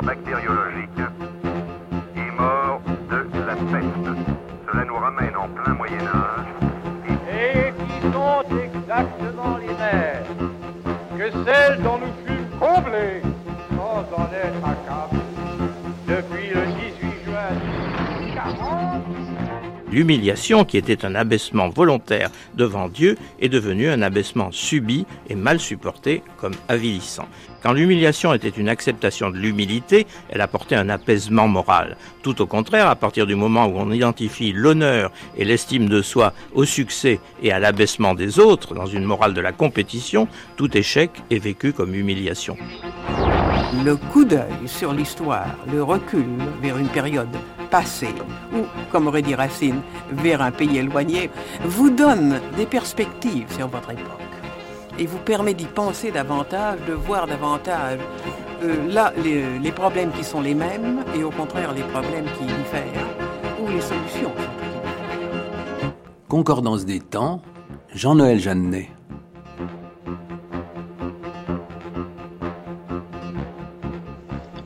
guerre bactériologique L'humiliation, qui était un abaissement volontaire devant Dieu, est devenue un abaissement subi et mal supporté comme avilissant. Quand l'humiliation était une acceptation de l'humilité, elle apportait un apaisement moral. Tout au contraire, à partir du moment où on identifie l'honneur et l'estime de soi au succès et à l'abaissement des autres, dans une morale de la compétition, tout échec est vécu comme humiliation. Le coup d'œil sur l'histoire, le recul vers une période passée, ou, comme aurait dit Racine, vers un pays éloigné, vous donne des perspectives sur votre époque et vous permet d'y penser davantage, de voir davantage euh, là les, les problèmes qui sont les mêmes et au contraire les problèmes qui diffèrent, ou les solutions. Concordance des temps, Jean-Noël Jeannet.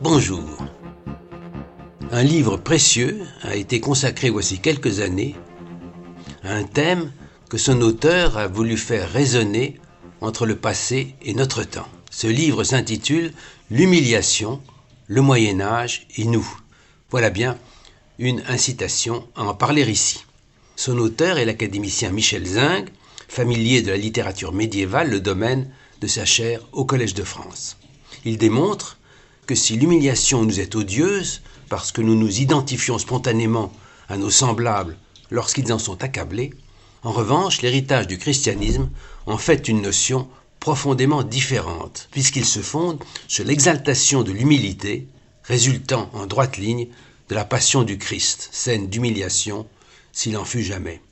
Bonjour. Un livre précieux a été consacré voici quelques années à un thème que son auteur a voulu faire résonner entre le passé et notre temps. Ce livre s'intitule L'humiliation, le Moyen Âge et nous. Voilà bien une incitation à en parler ici. Son auteur est l'académicien Michel Zing, familier de la littérature médiévale, le domaine de sa chaire au Collège de France. Il démontre que si l'humiliation nous est odieuse, parce que nous nous identifions spontanément à nos semblables lorsqu'ils en sont accablés, en revanche, l'héritage du christianisme en fait une notion profondément différente, puisqu'il se fonde sur l'exaltation de l'humilité, résultant en droite ligne de la passion du Christ, scène d'humiliation, s'il en fut jamais.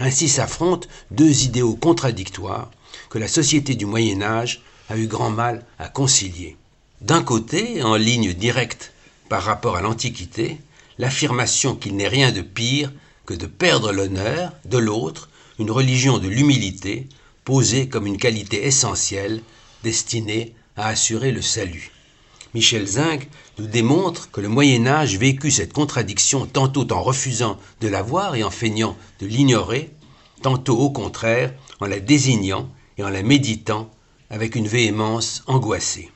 Ainsi s'affrontent deux idéaux contradictoires que la société du Moyen Âge a eu grand mal à concilier. D'un côté, en ligne directe par rapport à l'Antiquité, l'affirmation qu'il n'est rien de pire que de perdre l'honneur, de l'autre, une religion de l'humilité, posée comme une qualité essentielle destinée à assurer le salut. Michel Zinc nous démontre que le Moyen Âge vécut cette contradiction tantôt en refusant de la voir et en feignant de l'ignorer, tantôt au contraire en la désignant et en la méditant avec une véhémence angoissée,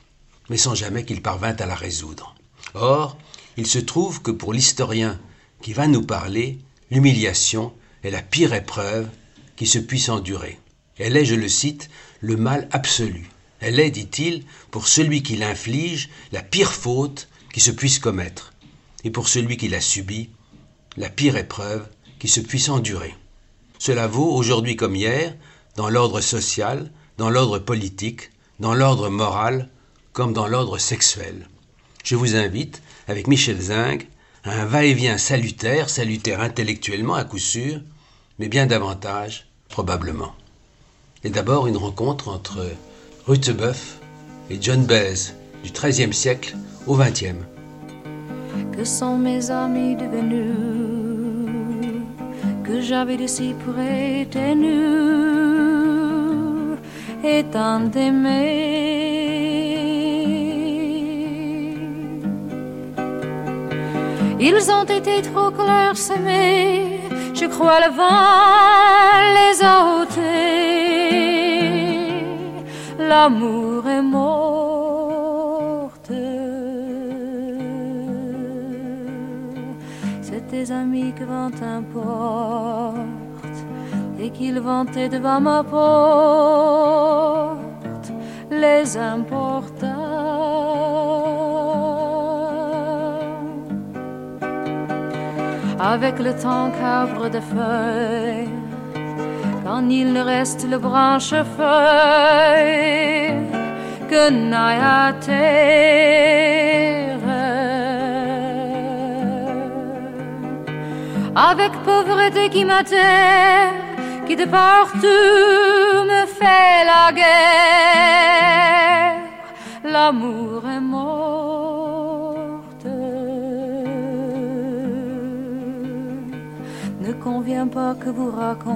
mais sans jamais qu'il parvint à la résoudre. Or, il se trouve que pour l'historien qui va nous parler, l'humiliation est la pire épreuve qui se puisse endurer. Elle est, je le cite, le mal absolu. Elle est, dit-il, pour celui qui l'inflige, la pire faute qui se puisse commettre, et pour celui qui l'a subie, la pire épreuve qui se puisse endurer. Cela vaut aujourd'hui comme hier, dans l'ordre social, dans l'ordre politique, dans l'ordre moral, comme dans l'ordre sexuel. Je vous invite, avec Michel Zing, à un va-et-vient salutaire, salutaire intellectuellement à coup sûr, mais bien davantage, probablement. Et d'abord une rencontre entre Rutebeuf et John Baez du XIIIe siècle au XXe. Que sont mes amis devenus que j'avais de si. Ils ont été trop clairsemés, je crois le vent les a ôtés. L'amour est morte. C'est tes amis que vent importe et qu'ils vantaient devant ma porte les importants. Avec le temps qu'arbre de feuilles, quand il ne reste le branche feuille que n'aille à terre. Avec pauvreté qui m'atterre, qui de partout me fait la guerre, l'amour est morte. Pas que vous raconte.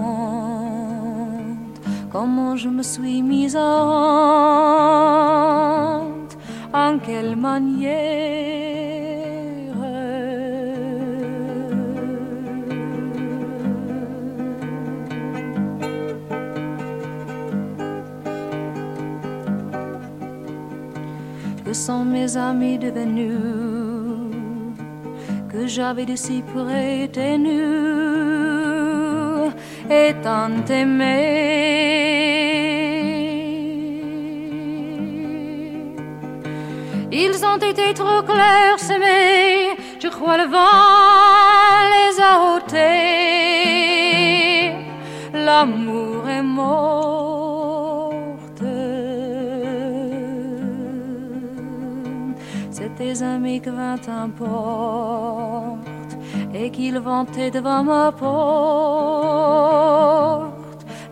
Comment je me suis mise en honte en quelle manière? Que sont mes amis devenus? Que j'avais de si près Et tant aimés Ils ont été trop clairs semés Je crois le vent les a ôtés. L'amour est morte. C'est tes amis que vingt importe Et qu'ils vantaient devant ma porte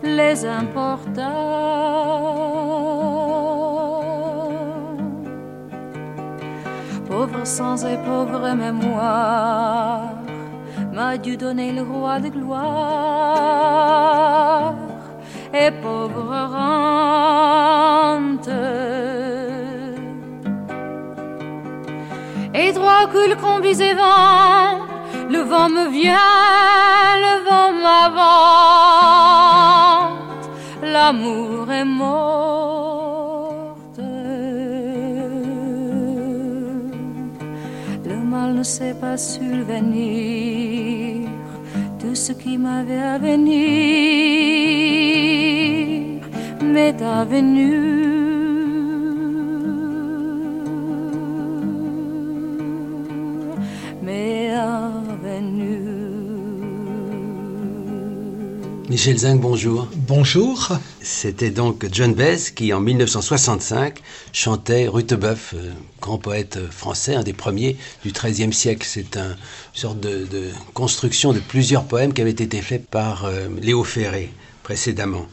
Les importants Pauvre sans et pauvre mémoire m'a dû donner le roi de gloire et pauvre rente. Et droit coule combis et vent, le vent me vient, le vent m'avante, l'amour est morte. Le mal ne sait pas subvenir tout ce qui m'avait à m'est avenu. Michel Zinc, bonjour. Bonjour. C'était donc John Bess qui, en 1965, chantait Rutebeuf, euh, grand poète français, un des premiers du XIIIe siècle. C'est un, une sorte de, de construction de plusieurs poèmes qui avaient été faits par euh, Léo Ferré précédemment.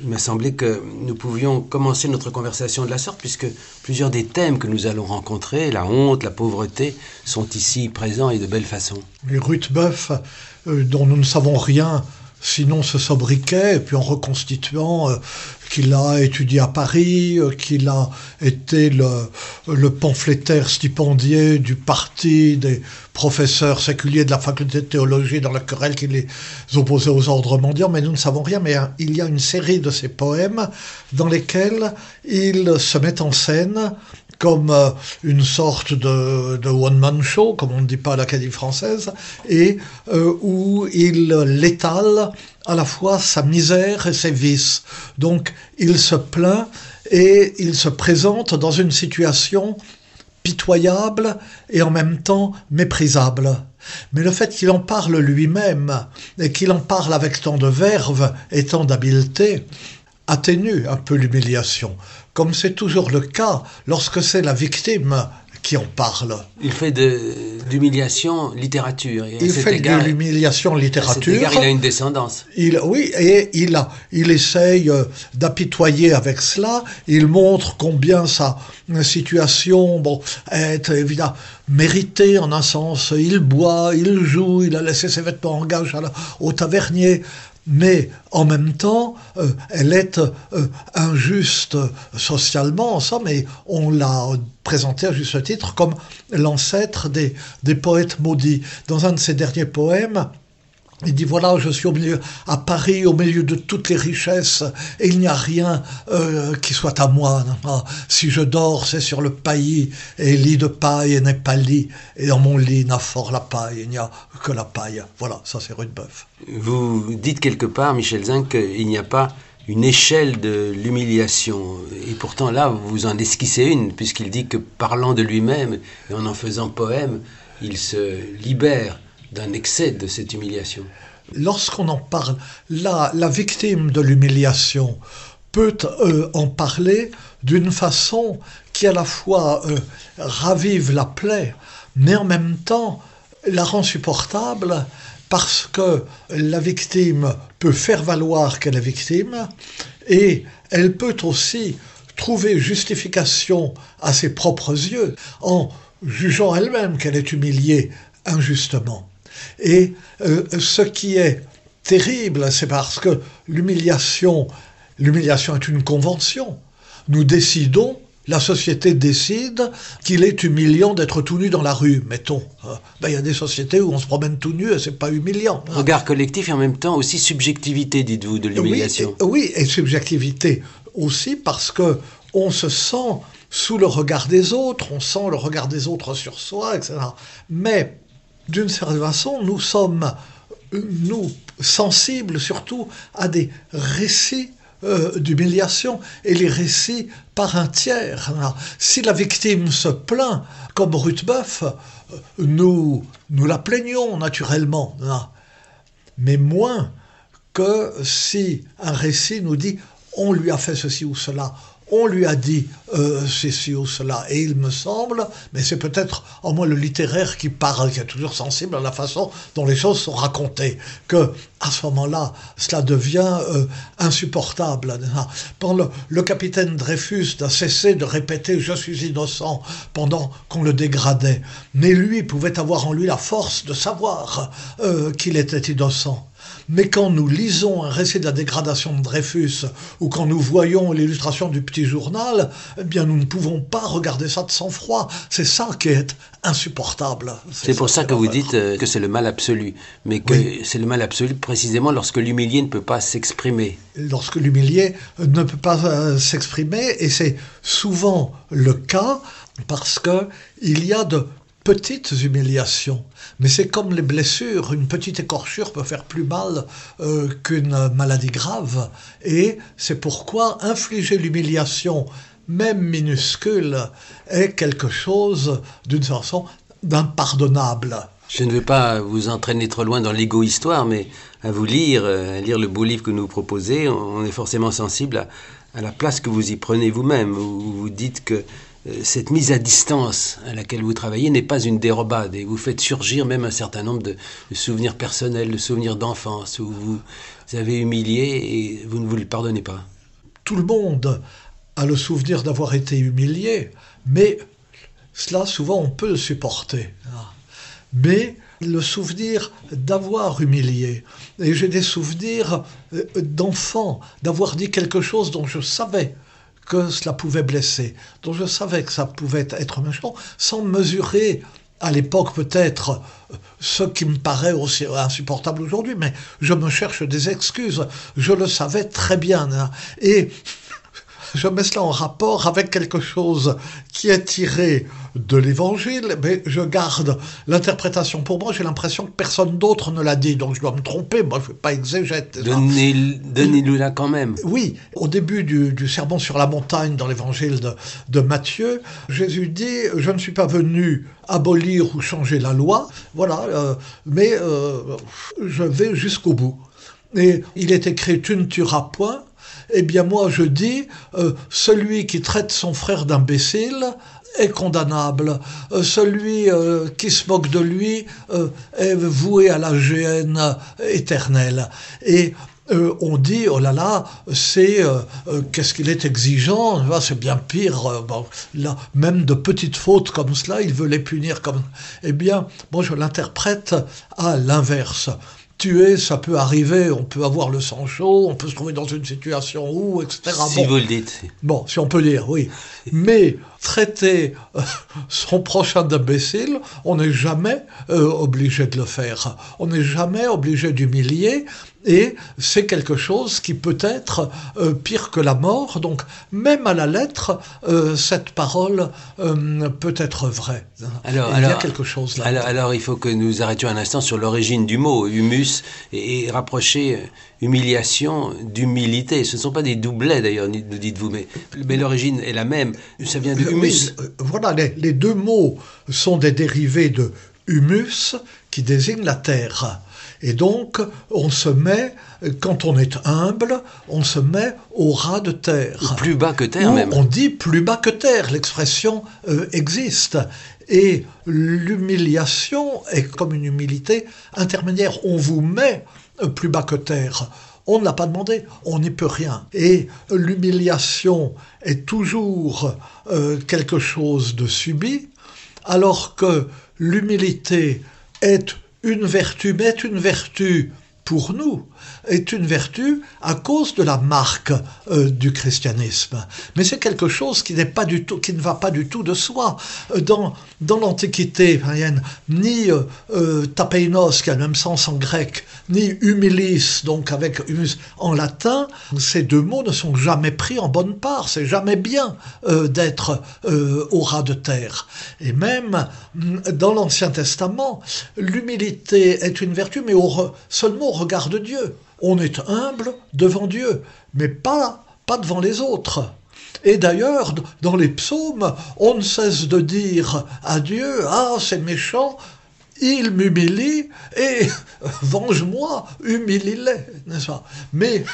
Il m'a semblé que nous pouvions commencer notre conversation de la sorte, puisque plusieurs des thèmes que nous allons rencontrer, la honte, la pauvreté, sont ici présents et de belle façon. Les Rutebeuf, euh, dont nous ne savons rien, sinon ce sobriquet, et puis en reconstituant euh, qu'il a étudié à Paris, euh, qu'il a été le, pamphlétaire stipendié du parti des professeurs séculiers de la faculté de théologie dans la querelle qui les opposait aux ordres mondiaux, mais nous ne savons rien, mais hein, il y a une série de ces poèmes dans lesquels il se met en scène comme euh, une sorte de, one-man show, comme on ne dit pas à l'Académie française, et euh, où il l'étale à la fois sa misère et ses vices. Donc il se plaint et il se présente dans une situation pitoyable et en même temps méprisable. Mais le fait qu'il en parle lui-même et qu'il en parle avec tant de verve et tant d'habileté atténue un peu l'humiliation, comme c'est toujours le cas lorsque c'est la victime qui en parle. Il fait de- d'humiliation littérature. Et Il fait égard- de l'humiliation littérature. égard, il a une descendance. Il, oui, et il, a, il essaye euh, d'apitoyer avec cela. Il montre combien sa situation bon, est évidemment méritée en un sens. Il boit, il joue, il a laissé ses vêtements en gage au tavernier. Mais en même temps, euh, elle est euh, injuste socialement, en somme, et on l'a présenté à juste titre comme l'ancêtre des, des poètes maudits. Dans un de ses derniers poèmes, il dit voilà, je suis au milieu, à Paris, au milieu de toutes les richesses, et il n'y a rien euh, qui soit à moi. Si je dors, c'est sur le paillis, et lit de paille n'est pas lit, et dans mon lit n'a fort la paille, il n'y a que la paille. Voilà, ça c'est Rudebeuf. Vous dites quelque part, Michel Zinc, qu'il n'y a pas une échelle de l'humiliation. Et pourtant, là, vous en esquissez une, puisqu'il dit que parlant de lui-même et en en faisant poème, il se libère d'un excès de cette humiliation. Lorsqu'on en parle, la, victime de l'humiliation peut euh, en parler d'une façon qui à la fois euh, ravive la plaie, mais en même temps la rend supportable parce que la victime peut faire valoir qu'elle est victime et elle peut aussi trouver justification à ses propres yeux en jugeant elle-même qu'elle est humiliée injustement. Et euh, ce qui est terrible, c'est parce que l'humiliation, l'humiliation est une convention. Nous décidons la société décide qu'il est humiliant d'être tout nu dans la rue, mettons. Euh, ben, Il y a des sociétés où on se promène tout nu et c'est pas humiliant. Regard collectif et en même temps aussi subjectivité, dites-vous, de l'humiliation. Oui, et, oui, et subjectivité aussi parce que on se sent sous le regard des autres, on sent le regard des autres sur soi, etc. Mais d'une certaine façon, nous sommes, nous, sensibles surtout à des récits euh, d'humiliation et les récits par un tiers. Si la victime se plaint, comme Ruthbeuf, euh, nous, nous la plaignons naturellement, mais moins que si un récit nous dit on lui a fait ceci ou cela, on lui a dit euh, ceci ou cela. Et il me semble, mais c'est peut-être en moi le littéraire qui parle, qui est toujours sensible à la façon dont les choses sont racontées, que à ce moment-là, cela devient euh, insupportable. Quand le, le, capitaine Dreyfus a cessé de répéter je suis innocent pendant qu'on le dégradait, mais lui pouvait avoir en lui la force de savoir euh, qu'il était innocent. Mais quand nous lisons un récit de la dégradation de Dreyfus ou quand nous voyons l'illustration du petit journal, eh bien nous ne pouvons pas regarder ça de sang-froid. C'est ça qui est insupportable. C'est pour ça, que vous dites euh, que c'est le mal absolu, mais que oui. c'est le mal absolu précisément lorsque l'humilié ne peut pas s'exprimer. Lorsque l'humilié ne peut pas euh, s'exprimer, et c'est souvent le cas parce que il y a de petites humiliations. Mais c'est comme les blessures, une petite écorchure peut faire plus mal euh, qu'une maladie grave. Et c'est pourquoi infliger l'humiliation, même minuscule, est quelque chose, d'une façon, d'impardonnable. Je ne veux pas vous entraîner trop loin dans l'égo-histoire, mais à vous lire, à lire le beau livre que nous proposez, on est forcément sensible à la place que vous y prenez vous-même, où vous dites que cette mise à distance à laquelle vous travaillez n'est pas une dérobade et vous faites surgir même un certain nombre de, souvenirs personnels, de souvenirs d'enfance où vous avez humilié et vous ne vous le pardonnez pas. Tout le monde a le souvenir d'avoir été humilié, mais cela souvent on peut le supporter. Mais le souvenir d'avoir humilié, et j'ai des souvenirs d'enfants, d'avoir dit quelque chose dont je savais que cela pouvait blesser, dont je savais que ça pouvait être méchant, sans mesurer à l'époque peut-être ce qui me paraît aussi insupportable aujourd'hui, mais je me cherche des excuses. Je le savais très bien. Et je mets cela en rapport avec quelque chose qui est tiré de l'évangile, mais je garde l'interprétation. Pour moi, j'ai l'impression que personne d'autre ne l'a dit, donc je dois me tromper, moi je ne fais pas exégète. Donnez-le là quand même. Oui, au début du, du sermon sur la montagne dans l'évangile de, de Matthieu, Jésus dit, je ne suis pas venu abolir ou changer la loi, voilà, euh, mais euh, je vais jusqu'au bout. Et il est écrit, tu ne tueras point, eh bien moi je dis, euh, celui qui traite son frère d'imbécile est condamnable. Euh, celui euh, qui se moque de lui est voué à la géhenne éternelle. Et on dit, oh là là, c'est qu'est-ce qu'il est exigeant, c'est bien pire. Même de petites fautes comme cela, il veut les punir. Eh bien, moi je l'interprète à l'inverse tuer, ça peut arriver, on peut avoir le sang chaud, on peut se trouver dans une situation où, etc. Si bon. vous le dites. Bon, si on peut dire, oui. Mais traiter euh, son prochain d'imbécile, on n'est jamais euh, obligé de le faire. On n'est jamais obligé d'humilier. Et c'est quelque chose qui peut être euh, pire que la mort. Donc, même à la lettre, euh, cette parole euh, peut être vraie. Alors, il alors, y a quelque chose là. Alors, alors, il faut que nous arrêtions un instant sur l'origine du mot humus et, et rapprocher humiliation d'humilité. Ce ne sont pas des doublets d'ailleurs, nous dites-vous, mais, mais l'origine est la même. Ça vient de humus. Oui, voilà, les, les deux mots sont des dérivés de humus qui désigne la terre. Et donc, on se met, quand on est humble, on se met au ras de terre. Plus bas que terre, même. On dit plus bas que terre, l'expression euh, existe. Et l'humiliation est comme une humilité intermédiaire. On vous met euh, plus bas que terre. On ne l'a pas demandé, on n'y peut rien. Et l'humiliation est toujours euh, quelque chose de subi, alors que l'humilité est une vertu, est une vertu pour nous, est une vertu à cause de la marque euh, du christianisme. Mais c'est quelque chose qui n'est pas du tout, qui ne va pas du tout de soi. Euh, dans, dans l'Antiquité ni euh, euh, tapeinos, qui a le même sens en grec, ni humilis, donc avec humus en latin, ces deux mots ne sont jamais pris en bonne part. C'est jamais bien d'être au ras de terre. Et même mm, dans l'Ancien Testament, l'humilité est une vertu, mais seulement au regard de Dieu. On est humble devant Dieu, mais pas, pas devant les autres. Et d'ailleurs, dans les psaumes, on ne cesse de dire à Dieu, ah, c'est méchant, il m'humilie et venge-moi, humilie-les, n'est-ce pas? Mais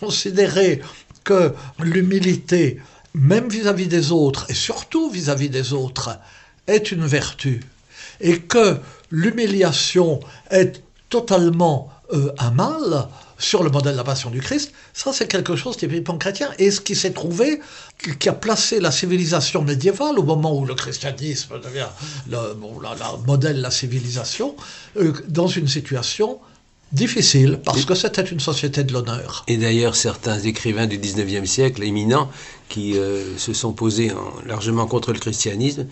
considérer que l'humilité, même vis-à-vis des autres, et surtout vis-à-vis des autres, est une vertu, et que l'humiliation est totalement euh, un mal, sur le modèle de la passion du Christ, ça c'est quelque chose typiquement chrétien, et ce qui s'est trouvé, qui- a placé la civilisation médiévale, au moment où le christianisme devient le, bon, la, la modèle de la civilisation, euh, dans une situation difficile, parce que c'était une société de l'honneur. Et d'ailleurs, certains écrivains du 19e siècle, éminents, qui euh, se sont posés en- largement contre le christianisme,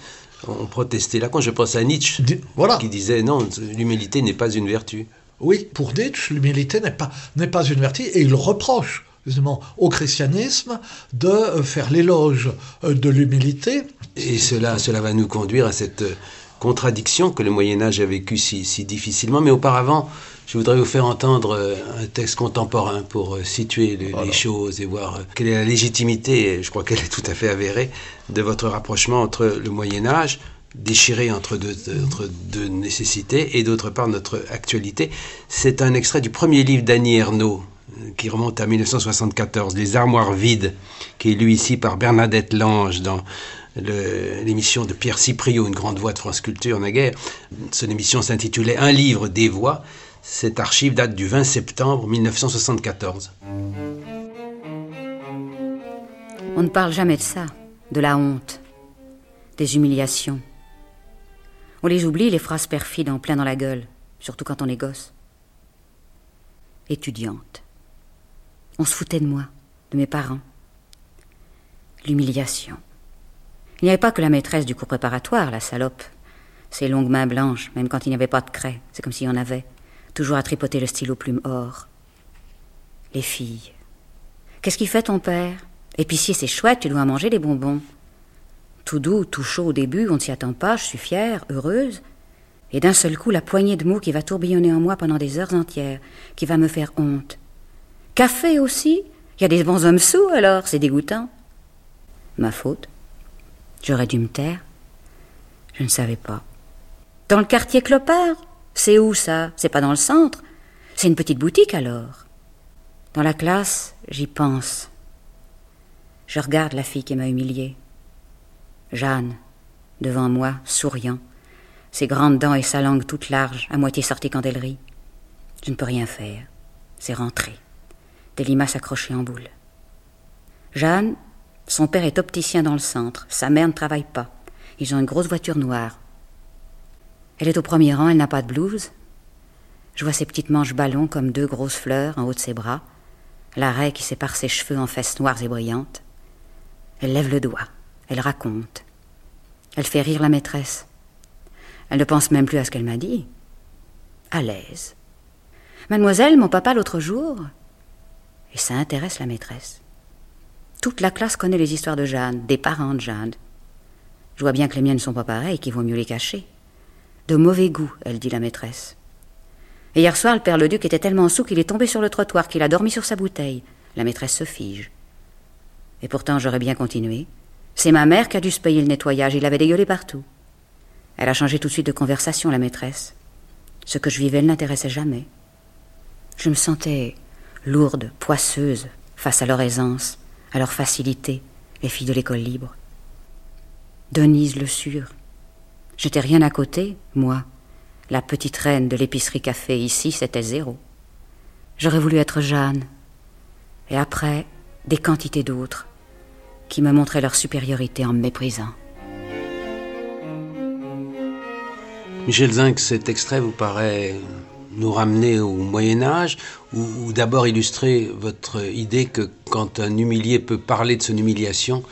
ont protesté là. Quand je pense à Nietzsche, Voilà. qui disait non, l'humilité n'est pas une vertu. Oui, pour Nietzsche, l'humilité n'est pas, n'est pas une vertu, et il reproche justement au christianisme de euh, faire l'éloge euh, de l'humilité. Et cela, cela va nous conduire à cette euh, contradiction que le Moyen Âge a vécue si, si difficilement. Mais auparavant, je voudrais vous faire entendre un texte contemporain pour situer le- les choses et voir quelle est la légitimité, et je crois qu'elle est tout à fait avérée, de votre rapprochement entre le Moyen Âge, déchiré entre deux, nécessités, et d'autre part notre actualité. C'est un extrait du premier livre d'Annie Ernaux, euh, qui remonte à 1974, Les armoires vides, qui est lu ici par Bernadette Lange dans l'émission de Pierre Cypriot, une grande voix de France Culture naguère. Son émission s'intitulait Un livre des voix. Cette archive date du 20 septembre 1974. On ne parle jamais de ça, de la honte, des humiliations. On les oublie, les phrases perfides en plein dans la gueule, surtout quand on est gosse. Étudiante. On se foutait de moi, de mes parents. L'humiliation. Il n'y avait pas que la maîtresse du cours préparatoire, la salope. Ses longues mains blanches, même quand il n'y avait pas de craie, c'est comme s'il y en avait, toujours à tripoter le stylo plume or. Les filles. Qu'est-ce qu'il fait ton père? Épicier, c'est chouette, tu dois manger des bonbons. Tout doux, tout chaud au début, on ne s'y attend pas, je suis fière, heureuse. Et d'un seul coup, la poignée de mots qui va tourbillonner en moi pendant des heures entières, qui va me faire honte. Café aussi? Il y a des bons hommes sous alors, c'est dégoûtant. Ma faute. J'aurais dû me taire. Je ne savais pas. Dans le quartier Clopard? C'est où ça? C'est pas dans le centre? C'est une petite boutique alors Dans la classe, j'y pense. Je regarde la fille qui m'a humiliée. Jeanne, devant moi, souriant, ses grandes dents et sa langue toute large, à moitié sortie quand elle rit. Je ne peux rien faire. C'est rentré. Des limaces en boule. Jeanne, son père est opticien dans le centre. Sa mère ne travaille pas. Ils ont une grosse voiture noire. Elle est au premier rang, elle n'a pas de blouse. Je vois ses petites manches ballons comme deux grosses fleurs en haut de ses bras, la raie qui sépare ses cheveux en fesses noires et brillantes. Elle lève le doigt, elle raconte. Elle fait rire la maîtresse. Elle ne pense même plus à ce qu'elle m'a dit. À l'aise. Mademoiselle, mon papa l'autre jour. Et ça intéresse la maîtresse. Toute la classe connaît les histoires de Jeanne, des parents de Jeanne. Je vois bien que les miennes ne sont pas pareilles, qu'il vaut mieux les cacher. De mauvais goût, elle dit la maîtresse. Et hier soir, le père Leduc était tellement sous qu'il est tombé sur le trottoir, qu'il a dormi sur sa bouteille. La maîtresse se fige. Et pourtant, j'aurais bien continué. C'est ma mère qui a dû se payer le nettoyage, il avait dégueulé partout. Elle a changé tout de suite de conversation, la maîtresse. Ce que je vivais ne l'intéressait jamais. Je me sentais lourde, poisseuse, face à leur aisance, à leur facilité, les filles de l'école libre. Denise le sûre. J'étais rien à côté, moi. La petite reine de l'épicerie café, ici, c'était zéro. J'aurais voulu être Jeanne. Et après, des quantités d'autres, qui me montraient leur supériorité en me méprisant. Michel Zinc, cet extrait vous paraît nous ramener au Moyen Âge ou, d'abord illustrer votre idée que quand un humilié peut parler de son humiliation,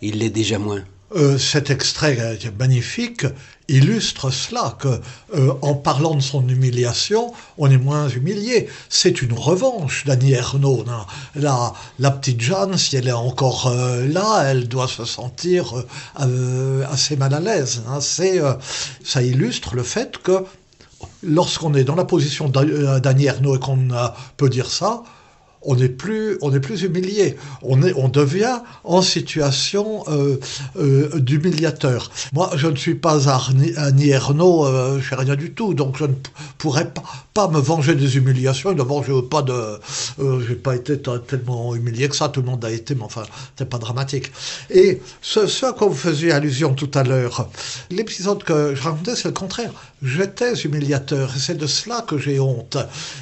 il l'est déjà moins? Euh, cet extrait magnifique illustre cela, que euh, en parlant de son humiliation, on est moins humilié. C'est une revanche d'Annie Ernaux. La, la, petite Jeanne, si elle est encore euh, là, elle doit se sentir assez mal à l'aise. Hein. ça illustre le fait que lorsqu'on est dans la position d'Annie Ernaux et qu'on peut dire ça, on n'est plus, on est plus humilié. On, est, on devient en situation euh, euh, d'humiliateur. Moi, je ne suis pas Annie Ernaux, euh, je fais rien du tout, donc je ne pourrais pas, me venger des humiliations. D'abord, je n'ai pas de, pas été tellement humilié que ça. Tout le monde a été, mais enfin, c'est pas dramatique. Et ce, ce à quoi vous faisiez allusion tout à l'heure, l'épisode que je racontais, c'est le contraire. J'étais humiliateur, c'est de cela que j'ai honte.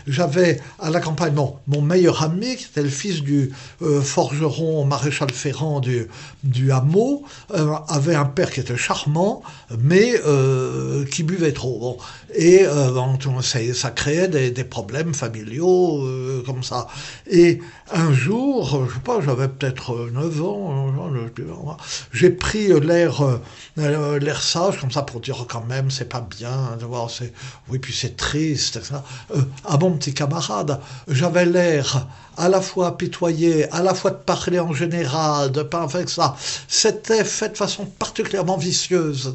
J'avais à la campagne mon, meilleur ami, qui était le fils du euh, forgeron maréchal Ferrand du, du hameau, euh, avait un père qui était charmant, mais euh, qui buvait trop. Et bon, ça, créait des, problèmes familiaux comme ça. Et un jour, je sais pas, j'avais peut-être 9 ans, j'ai pris l'air l'air sage comme ça pour dire quand même c'est pas bien de voir c'est oui puis c'est triste etc. Euh, à mon petit camarade j'avais l'air à la fois apitoyé, à la fois de parler en général, de pas avec ça. C'était fait de façon particulièrement vicieuse.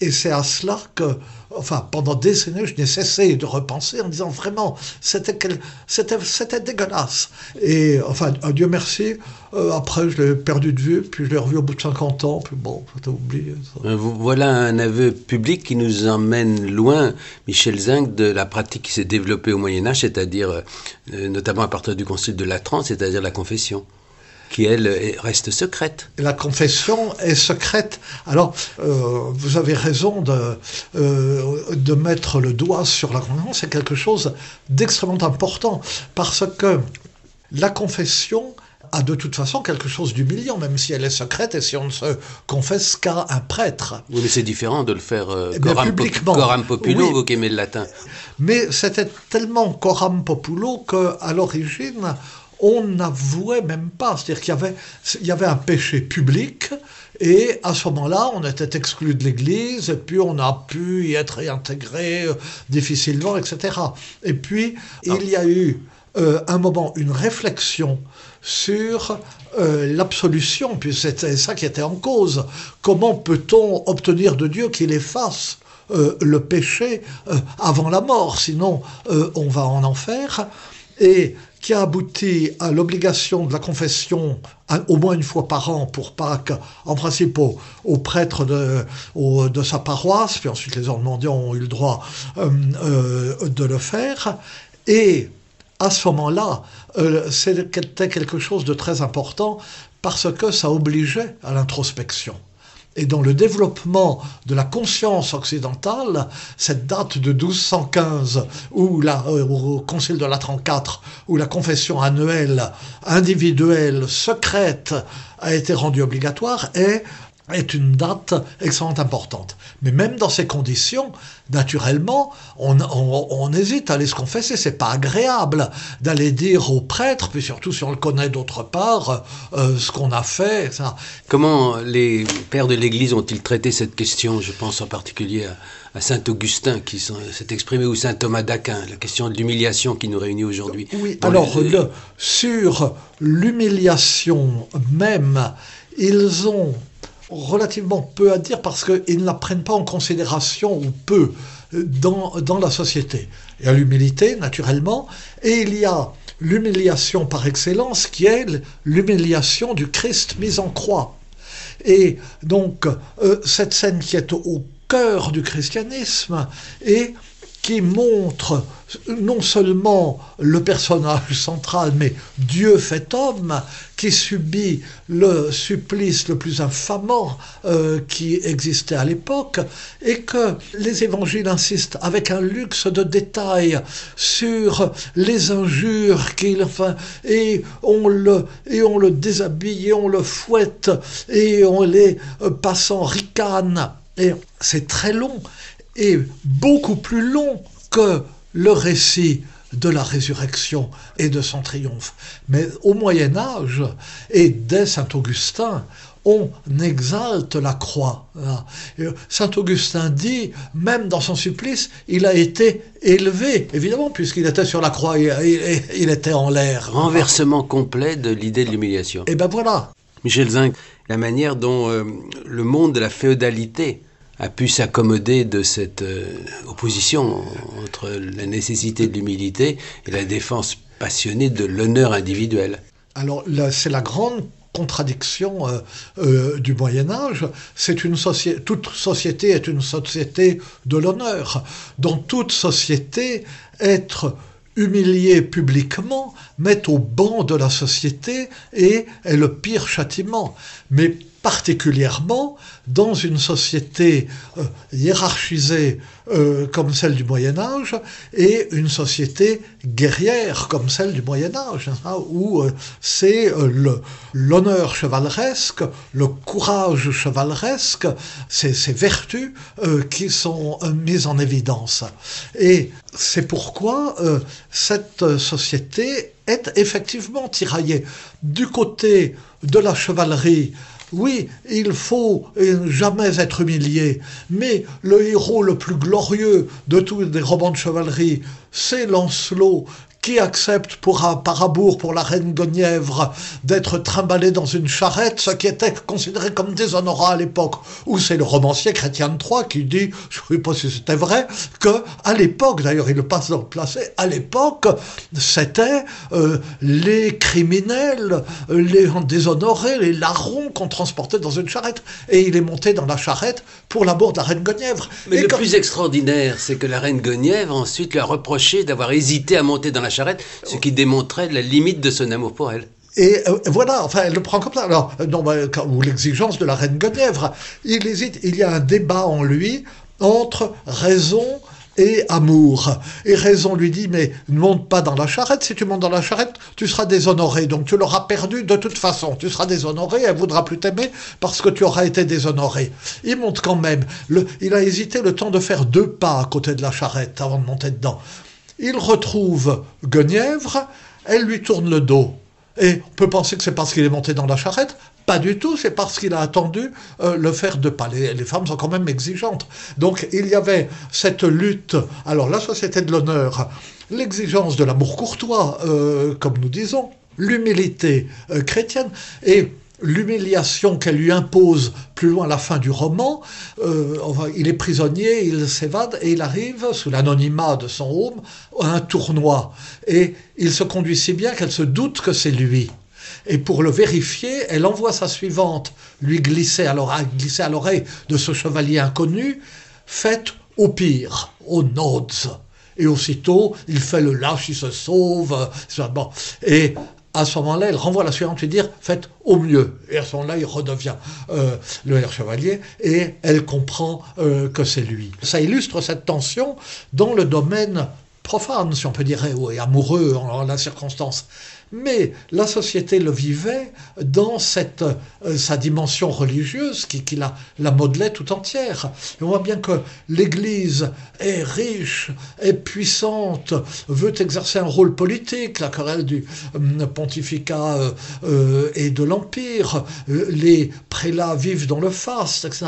Et c'est à cela que, enfin, pendant des années, je n'ai cessé de repenser en disant vraiment, c'était, c'était, c'était dégueulasse. Et, enfin, Dieu merci, euh, après, je l'ai perdu de vue, puis je l'ai revu au bout de 50 ans, puis bon, j'ai oublié. Ça. Euh, voilà un aveu public qui nous emmène loin, Michel Zinc, de la pratique qui s'est développée au Moyen-Âge, c'est-à-dire, euh, notamment à partir du Concile de Latran, c'est-à-dire la confession qui, elle, reste secrète. La confession est secrète. Alors, vous avez raison de, de mettre le doigt sur la confession. C'est quelque chose d'extrêmement important parce que la confession a de toute façon quelque chose d'humiliant, même si elle est secrète et si on ne se confesse qu'à un prêtre. Oui, mais c'est différent de le faire euh, eh coram, publiquement. coram populo, vous qui aimez le latin. Mais c'était tellement coram populo qu'à l'origine, on n'avouait même pas. C'est-à-dire qu'il y avait, il y avait un péché public, et à ce moment-là, on était exclu de l'Église, et puis on a pu y être réintégré euh, difficilement, etc. Et puis, il y a eu euh, un moment, une réflexion sur euh, l'absolution, puis c'était ça qui était en cause. Comment peut-on obtenir de Dieu qu'il efface euh, le péché avant la mort, sinon on va en enfer. Et qui a abouti à l'obligation de la confession au moins une fois par an pour Pâques, en principe au, prêtre de, de, sa paroisse, puis ensuite les ordres ont eu le droit de le faire, et à ce moment-là, euh, c'était quelque chose de très important parce que ça obligeait à l'introspection. Et dans le développement de la conscience occidentale, cette date de 1215, où la, euh, au Concile de la 34, où la confession annuelle, individuelle, secrète, a été rendue obligatoire, est est une date extrêmement importante. Mais même dans ces conditions, naturellement, on, hésite à aller se confesser. C'est pas agréable d'aller dire au prêtre, puis surtout si on le connaît d'autre part, euh, ce qu'on a fait. Ça. Comment les pères de l'Église ont-ils traité cette question? Je pense en particulier à, saint Augustin qui s'est exprimé ou saint Thomas d'Aquin, la question de l'humiliation qui nous réunit aujourd'hui. Oui. Alors le, sur l'humiliation même, ils ont relativement peu à dire parce qu'ils ne la prennent pas en considération ou peu dans, dans la société. Il y a l'humilité, naturellement, et il y a l'humiliation par excellence qui est l'humiliation du Christ mis en croix. Et donc, euh, cette scène qui est au cœur du christianisme et qui montre non seulement le personnage central, mais Dieu fait homme, qui subit le supplice le plus infamant euh, qui existait à l'époque, et que les évangiles insistent avec un luxe de détails sur les injures qu'il enfin, et on le et on le déshabille et on le fouette et on les euh, passe en ricane. Et c'est très long et beaucoup plus long que le récit de la résurrection et de son triomphe. Mais au Moyen Âge, et dès Saint Augustin, on exalte la croix. Saint Augustin dit, même dans son supplice, il a été élevé, évidemment, puisqu'il était sur la croix, il, il était en l'air. Renversement complet de l'idée de l'humiliation. Et ben voilà. Michel Zinc, la manière dont euh, le monde de la féodalité a pu s'accommoder de cette euh, opposition entre la nécessité de l'humilité et la défense passionnée de l'honneur individuel. Alors c'est la grande contradiction euh, euh, du Moyen Âge, toute société est une société de l'honneur. Dans toute société, être humilié publiquement met au banc de la société et est le pire châtiment. Mais particulièrement dans une société euh, hiérarchisée euh, comme celle du Moyen Âge et une société guerrière comme celle du Moyen Âge, hein, où euh, c'est l'honneur chevaleresque, le courage chevaleresque, ces, ces vertus qui sont mises en évidence. Et c'est pourquoi cette société est effectivement tiraillée du côté de la chevalerie oui, il faut jamais être humilié, mais le héros le plus glorieux de tous les romans de chevalerie, c'est Lancelot, qui accepte pour un, par amour pour la reine Guenièvre d'être trimballé dans une charrette, ce qui était considéré comme déshonorant à l'époque, ou c'est le romancier Chrétien de Troyes qui dit, je ne sais pas si c'était vrai, que à l'époque, d'ailleurs il le passe dans le placé, à l'époque, c'était euh, les criminels, les déshonorés, les larrons qu'on transportait dans une charrette, et il est monté dans la charrette pour l'amour de la reine Guenièvre. Mais le plus extraordinaire, c'est que la reine Guenièvre ensuite lui a reproché d'avoir hésité à monter dans la ce qui démontrait la limite de son amour pour elle. Et euh, voilà, enfin, elle le prend comme ça. Alors, non, ou l'exigence de la reine Guenièvre. Il hésite, il y a un débat en lui entre raison et amour. Et raison lui dit, mais ne monte pas dans la charrette, si tu montes dans la charrette, tu seras déshonoré, donc tu l'auras perdu de toute façon, tu seras déshonoré, elle voudra plus t'aimer parce que tu auras été déshonoré. Il monte quand même, il a hésité le temps de faire deux pas à côté de la charrette avant de monter dedans. Il retrouve Guenièvre, elle lui tourne le dos. Et on peut penser que c'est parce qu'il est monté dans la charrette. Pas du tout, c'est parce qu'il a attendu euh, le faire de pas. Les, femmes sont quand même exigeantes. Donc il y avait cette lutte. Alors la société de l'honneur, l'exigence de l'amour courtois, euh, comme nous disons, l'humilité euh, chrétienne, et l'humiliation qu'elle lui impose plus loin à la fin du roman. Euh, il est prisonnier, il s'évade et il arrive, sous l'anonymat de son home, à un tournoi. Et il se conduit si bien qu'elle se doute que c'est lui. Et pour le vérifier, elle envoie sa suivante lui glisser à l'oreille de ce chevalier inconnu, faites au pire, au nodes. Et aussitôt, il fait le lâche, il se sauve. Bon. Et à ce moment-là, elle renvoie la suivante lui dire faites au mieux. Et à ce moment-là, il redevient euh, le Chevalier et elle comprend euh, que c'est lui. Ça illustre cette tension dans le domaine profane, si on peut dire, et amoureux en la circonstance mais la société le vivait dans cette, euh, sa dimension religieuse qui, la, la, modelait tout entière. on voit bien que l'Église est riche, est puissante, veut exercer un rôle politique, la querelle du euh, pontificat euh, et de l'Empire, les prélats vivent dans le faste, etc.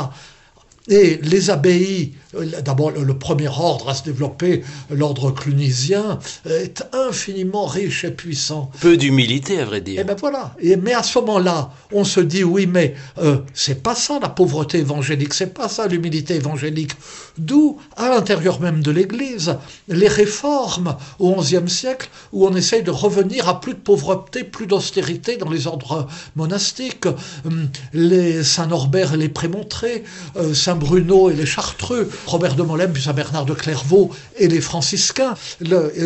Et les abbayes, d'abord le premier ordre à se développer, l'ordre clunisien, est infiniment riche et puissant. Peu d'humilité, à vrai dire. Et eh ben voilà. Et, mais à ce moment-là, on se dit oui, mais euh, c'est pas ça la pauvreté évangélique, c'est pas ça l'humilité évangélique. D'où, à l'intérieur même de l'Église, les réformes au XIe siècle, où on essaye de revenir à plus de pauvreté, plus d'austérité dans les ordres monastiques. Hum, les Saint-Norbert et les Prémontrés, euh, Saint Bruno et les Chartreux, Robert de Molem puis Saint Bernard de Clairvaux et les franciscains.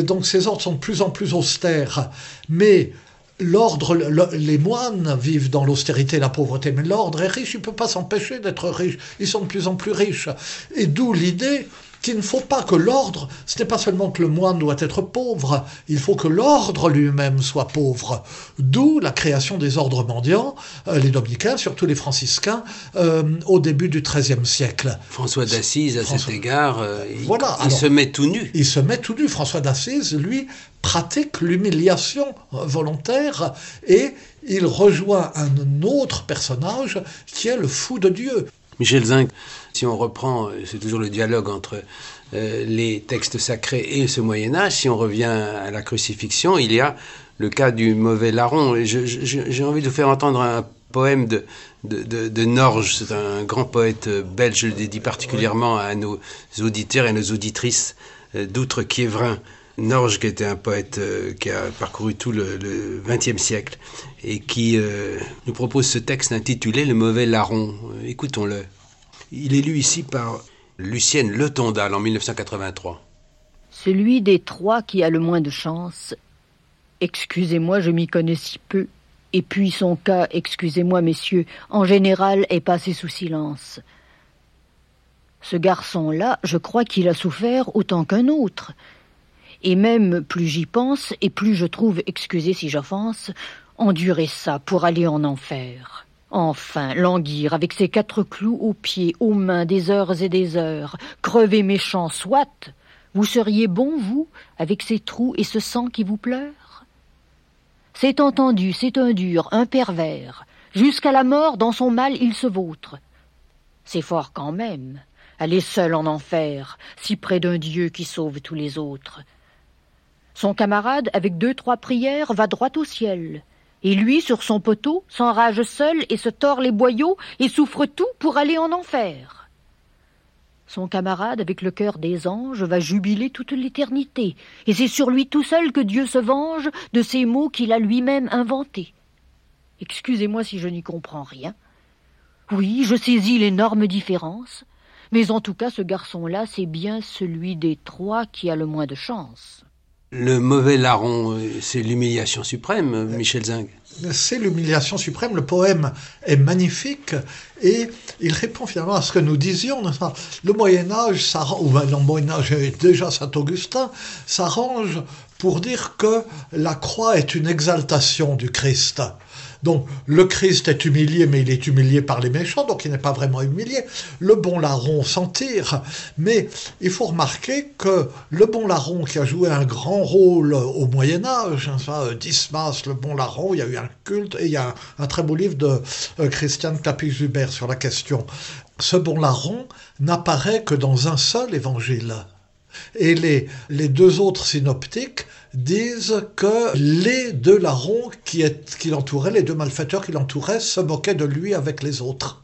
donc ces ordres sont de plus en plus austères. Mais l'ordre, les moines vivent dans l'austérité et la pauvreté, mais l'ordre est riche, il ne peut pas s'empêcher d'être riche. Ils sont de plus en plus riches. Et d'où l'idée qu'il ne faut pas que l'ordre, ce n'est pas seulement que le moine doit être pauvre, il faut que l'ordre lui-même soit pauvre. D'où la création des ordres mendiants, euh, les dominicains, surtout les franciscains, euh, au début du XIIIe siècle. François d'Assise, à François- cet égard, euh, il, Voilà, il alors- se met tout nu. Il se met tout nu. François d'Assise, lui, pratique l'humiliation volontaire et il rejoint un autre personnage qui est le fou de Dieu. Michel Zinc, si on reprend, euh, c'est toujours le dialogue entre euh, les textes sacrés et ce Moyen Âge, si on revient à la crucifixion, il y a le cas du mauvais larron. J'ai envie de vous faire entendre un poème de, de, Norge, c'est un grand poète euh, belge, je le dédie particulièrement à nos auditeurs et nos auditrices d'outre-Quiévrin. Norge, qui était un poète qui a parcouru tout le XXe siècle et qui nous propose ce texte intitulé Le mauvais larron. Écoutons-le. Il est lu ici par Lucienne Le Tondal en 1983. Celui des trois qui a le moins de chance. Excusez-moi, je m'y connais si peu. Et puis son cas, excusez-moi, messieurs, en général est passé sous silence. Ce garçon-là, je crois qu'il a souffert autant qu'un autre. Et même plus j'y pense, et plus je trouve, excusez si j'offense, endurer ça pour aller en enfer. Enfin, languir avec ses quatre clous aux pieds, aux mains, des heures et des heures, crever méchant, soit. Vous seriez bon, vous, avec ces trous et ce sang qui vous pleure? C'est entendu, c'est un dur, un pervers. Jusqu'à la mort, dans son mal, il se vautre. C'est fort quand même, aller seul en enfer, si près d'un Dieu qui sauve tous les autres. Son camarade, avec deux, trois prières, va droit au ciel. Et lui, sur son poteau, s'enrage seul et se tord les boyaux et souffre tout pour aller en enfer. Son camarade, avec le cœur des anges, va jubiler toute l'éternité, et c'est sur lui tout seul que Dieu se venge de ces mots qu'il a lui-même inventés. Excusez-moi si je n'y comprends rien. Oui, je saisis l'énorme différence, mais en tout cas ce garçon-là, c'est bien celui des trois qui a le moins de chance. Le mauvais larron, euh, c'est l'humiliation suprême, euh, Michel Zinc. C'est l'humiliation suprême. Le poème est magnifique et il répond finalement à ce que nous disions. Le Moyen Âge, ça, ou le Moyen Âge et déjà Saint Augustin, s'arrange pour dire que la croix est une exaltation du Christ. Donc le Christ est humilié, mais il est humilié par les méchants, donc il n'est pas vraiment humilié. Le bon larron s'en tire, mais il faut remarquer que le bon larron qui a joué un grand rôle au Moyen Âge, ça, euh, Dismas, le bon larron, il y a eu un culte, et il y a un, très beau livre de euh, Christian Clapis-Hubert sur la question. Ce bon larron n'apparaît que dans un seul évangile. Et les, les deux autres synoptiques disent que les deux larrons qui, l'entouraient, les deux malfaiteurs qui l'entouraient, se moquaient de lui avec les autres.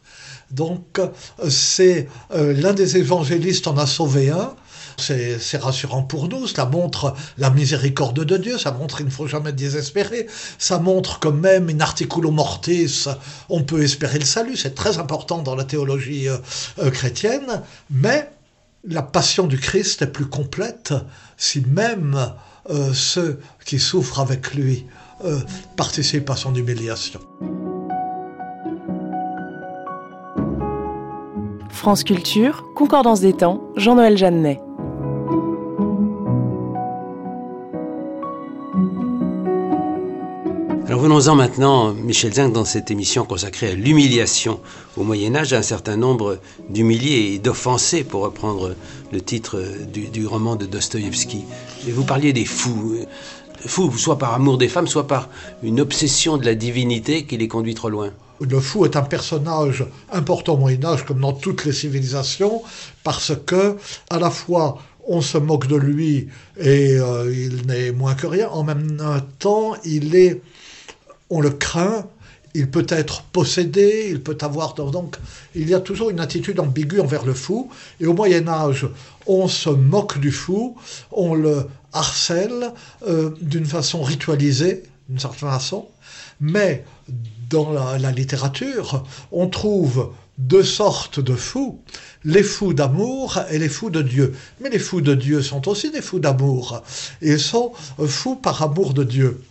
Donc c'est euh, l'un des évangélistes en a sauvé un. C'est c'est rassurant pour nous, cela montre la miséricorde de Dieu, ça montre qu'il ne faut jamais désespérer, ça montre que même in articulo mortis, on peut espérer le salut, c'est très important dans la théologie euh, euh, chrétienne, mais la passion du Christ est plus complète si même euh, ceux qui souffrent avec lui euh, participent à son humiliation. France Culture, Concordance des temps, Jean-Noël Jeannet. Alors venons-en maintenant, Michel Zinc, dans cette émission consacrée à l'humiliation au Moyen Âge, un certain nombre d'humiliés et d'offensés, pour reprendre le titre du, roman de Dostoïevski. Vous parliez des fous. Fous, soit par amour des femmes, soit par une obsession de la divinité qui les conduit trop loin. Le fou est un personnage important au Moyen Âge, comme dans toutes les civilisations, parce que à la fois on se moque de lui et euh, il n'est moins que rien, en même temps il est, on le craint, il peut être possédé, il peut avoir donc il y a toujours une attitude ambiguë envers le fou. Et au Moyen Âge, on se moque du fou, on le harcèle euh, d'une façon ritualisée, d'une certaine façon, mais dans la, littérature, on trouve deux sortes de fous, les fous d'amour et les fous de Dieu. Mais les fous de Dieu sont aussi des fous d'amour. Ils sont fous par amour de Dieu.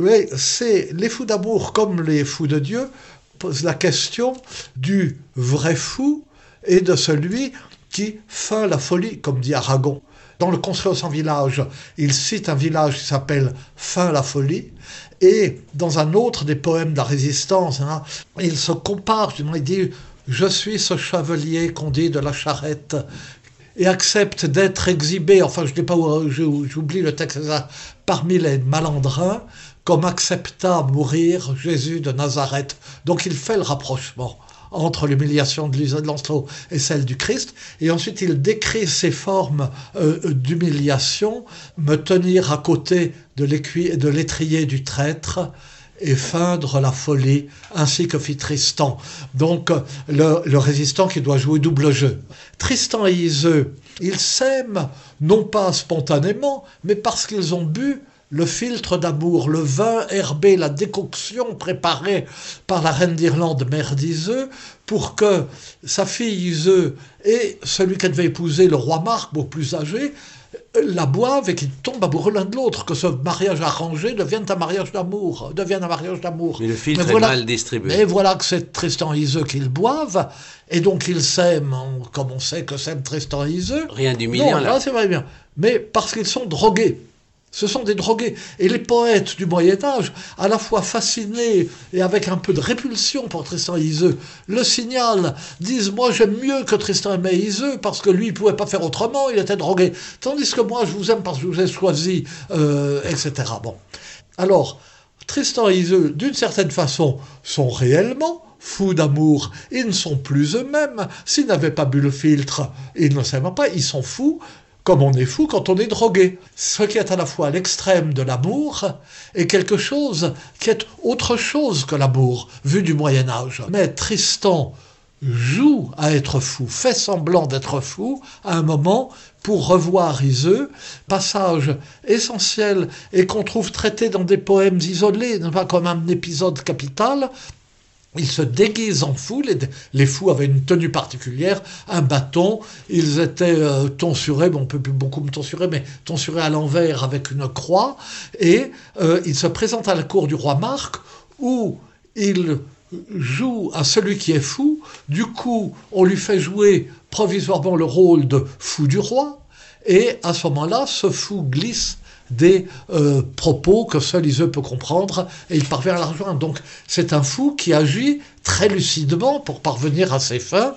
Oui, c'est les fous d'amour comme les fous de Dieu posent la question du vrai fou et de celui qui feint la folie, comme dit Aragon. Dans le Conseil sans village, il cite un village qui s'appelle Fin la folie. Et dans un autre des poèmes de la résistance, hein, il se compare, il dit Je suis ce chevalier qu'on dit de la charrette et accepte d'être exhibé, enfin je n'ai pas, j'oublie le texte parmi les malandrins, comme accepta mourir Jésus de Nazareth. Donc il fait le rapprochement entre l'humiliation de Lancelot et celle du Christ. Et ensuite, il décrit ces formes euh, d'humiliation, me tenir à côté de l'étrier du traître et feindre la folie, ainsi que fit Tristan. Donc, le, le résistant qui doit jouer double jeu. Tristan et Iseux, ils s'aiment non pas spontanément, mais parce qu'ils ont bu le filtre d'amour, le vin herbé, la décoction préparée par la reine d'Irlande, mère d'Iseux, pour que sa fille Iseux et celui qu'elle devait épouser, le roi Marc, beaucoup plus âgé, la boivent et qu'ils tombent amoureux l'un de l'autre, que ce mariage arrangé devienne un mariage d'amour, devienne un mariage d'amour. Mais le filtre est mal distribué. Mais voilà que c'est Tristan et Iseux qu'ils boivent, et donc ils s'aiment, comme on sait que s'aiment Tristan et Iseux. Rien d'humiliant là. là c'est vrai bien. Mais parce qu'ils sont drogués. Ce sont des drogués. Et les poètes du Moyen Âge, à la fois fascinés et avec un peu de répulsion pour Tristan et Iseux, le signalent, disent Moi j'aime mieux que Tristan aimait Iseux parce que lui il pouvait pas faire autrement, il était drogué. Tandis que moi je vous aime parce que je vous ai choisi, euh, etc. Bon. Alors, Tristan et Iseux, d'une certaine façon, sont réellement fous d'amour. Ils ne sont plus eux-mêmes. S'ils n'avaient pas bu le filtre, ils ne s'aiment pas, ils sont fous comme on est fou quand on est drogué. Ce qui est à la fois l'extrême de l'amour et quelque chose qui est autre chose que l'amour, vu du Moyen Âge. Mais Tristan joue à être fou, fait semblant d'être fou à un moment pour revoir Iseux, passage essentiel et qu'on trouve traité dans des poèmes isolés, pas comme un épisode capital, ils se déguisent en fous, les, fous avaient une tenue particulière, un bâton, ils étaient euh, tonsurés, bon, on peut plus beaucoup me tonsurer, mais tonsurés à l'envers avec une croix, et euh, ils se présentent à la cour du roi Marc, où ils jouent à celui qui est fou, du coup on lui fait jouer provisoirement le rôle de fou du roi, et à ce moment-là, ce fou glisse des euh, propos que seul Iseux peut comprendre et il parvient à la rejoindre. Donc c'est un fou qui agit très lucidement pour parvenir à ses fins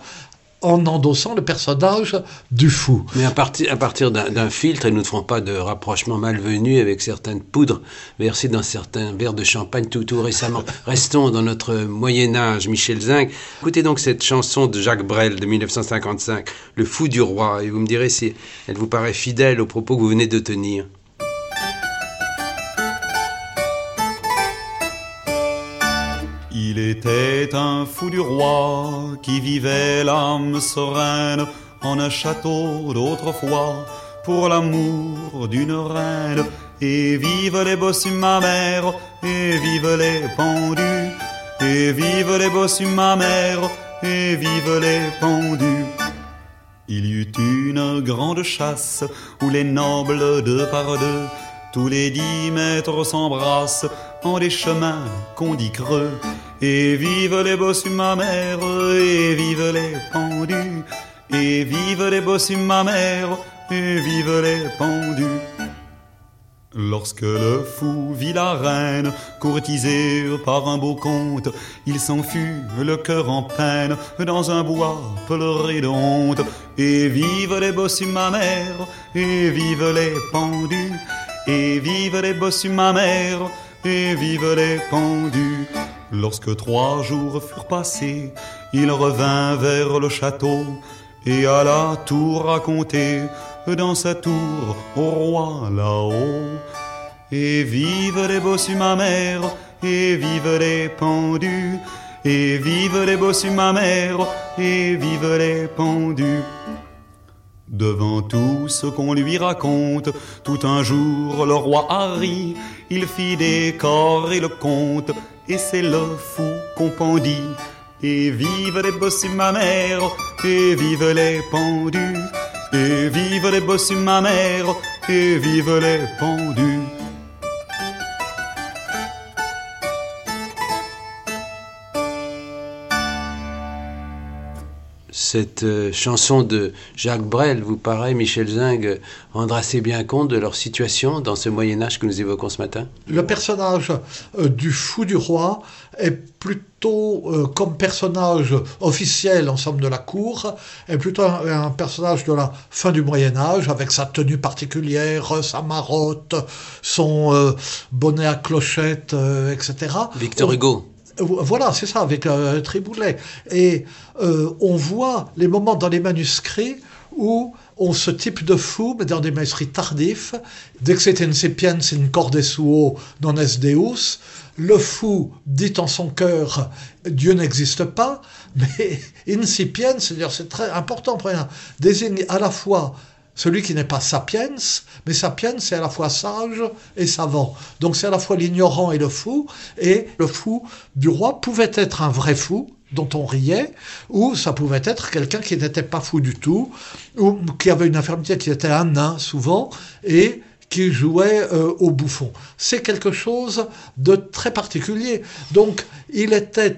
en endossant le personnage du fou. Mais à, partir, à partir d'un filtre, et nous ne ferons pas de rapprochement malvenu avec certaines poudres versées dans certains verres de champagne tout, tout récemment. Restons dans notre Moyen Âge, Michel Zinc. Écoutez donc cette chanson de Jacques Brel de 1955, Le fou du roi, et vous me direz si elle vous paraît fidèle aux propos que vous venez de tenir. Il était un fou du roi qui vivait l'âme sereine en un château d'autrefois pour l'amour d'une reine. Et vive les bossus ma mère, et vive les pendus, et vive les bossus ma mère, et vive les pendus. Il y eut une grande chasse où les nobles deux par deux, tous les dix mètres s'embrassent en des chemins qu'on dit creux. Et vive les bossus ma mère, et vive les pendus, et vive les bossus ma mère, et vive les pendus. Lorsque le fou vit la reine courtisée par un beau conte, il s'en fut le cœur en peine dans un bois pleuré de. Et vive les bossus ma mère, et vive les pendus, et vive les bossus ma mère, et vive les pendus. Lorsque trois jours furent passés, il revint vers le château et alla tout raconter dans sa tour au roi là-haut. Et vive les bossus ma mère, et vive les pendus, et vive les bossus ma mère, et vive les pendus. Devant tout ce qu'on lui raconte, tout un jour le roi Harry, il fit des et le compte, et c'est le fou qu'on pendit. Et vive les bossus ma mère, et vive les pendus, et vive les bossus ma mère, et vive les pendus. Cette euh, chanson de Jacques Brel vous paraît, Michel Zing, rendre assez bien compte de leur situation dans ce Moyen Âge que nous évoquons ce matin? Le personnage euh, du fou du roi est plutôt, euh, comme personnage officiel en somme de la cour, est plutôt un, un, personnage de la fin du Moyen Âge, avec sa tenue particulière, sa marotte, son bonnet à clochette, etc. Victor Hugo. Voilà, c'est ça, avec un triboulet. Et euh, on voit les moments dans les manuscrits où on ce type de fou, mais dans des manuscrits tardifs, dexit incipiens in suo non est deus, le fou dit en son cœur Dieu n'existe pas, mais incipient, c'est-à-dire c'est très important, désigne à la fois celui qui n'est pas sapiens, mais sapiens c'est à la fois sage et savant. Donc c'est à la fois l'ignorant et le fou, et le fou du roi pouvait être un vrai fou, dont on riait, ou ça pouvait être quelqu'un qui n'était pas fou du tout, ou qui avait une infirmité qui était un nain souvent, et qui jouait euh, au bouffon. C'est quelque chose de très particulier. Donc il était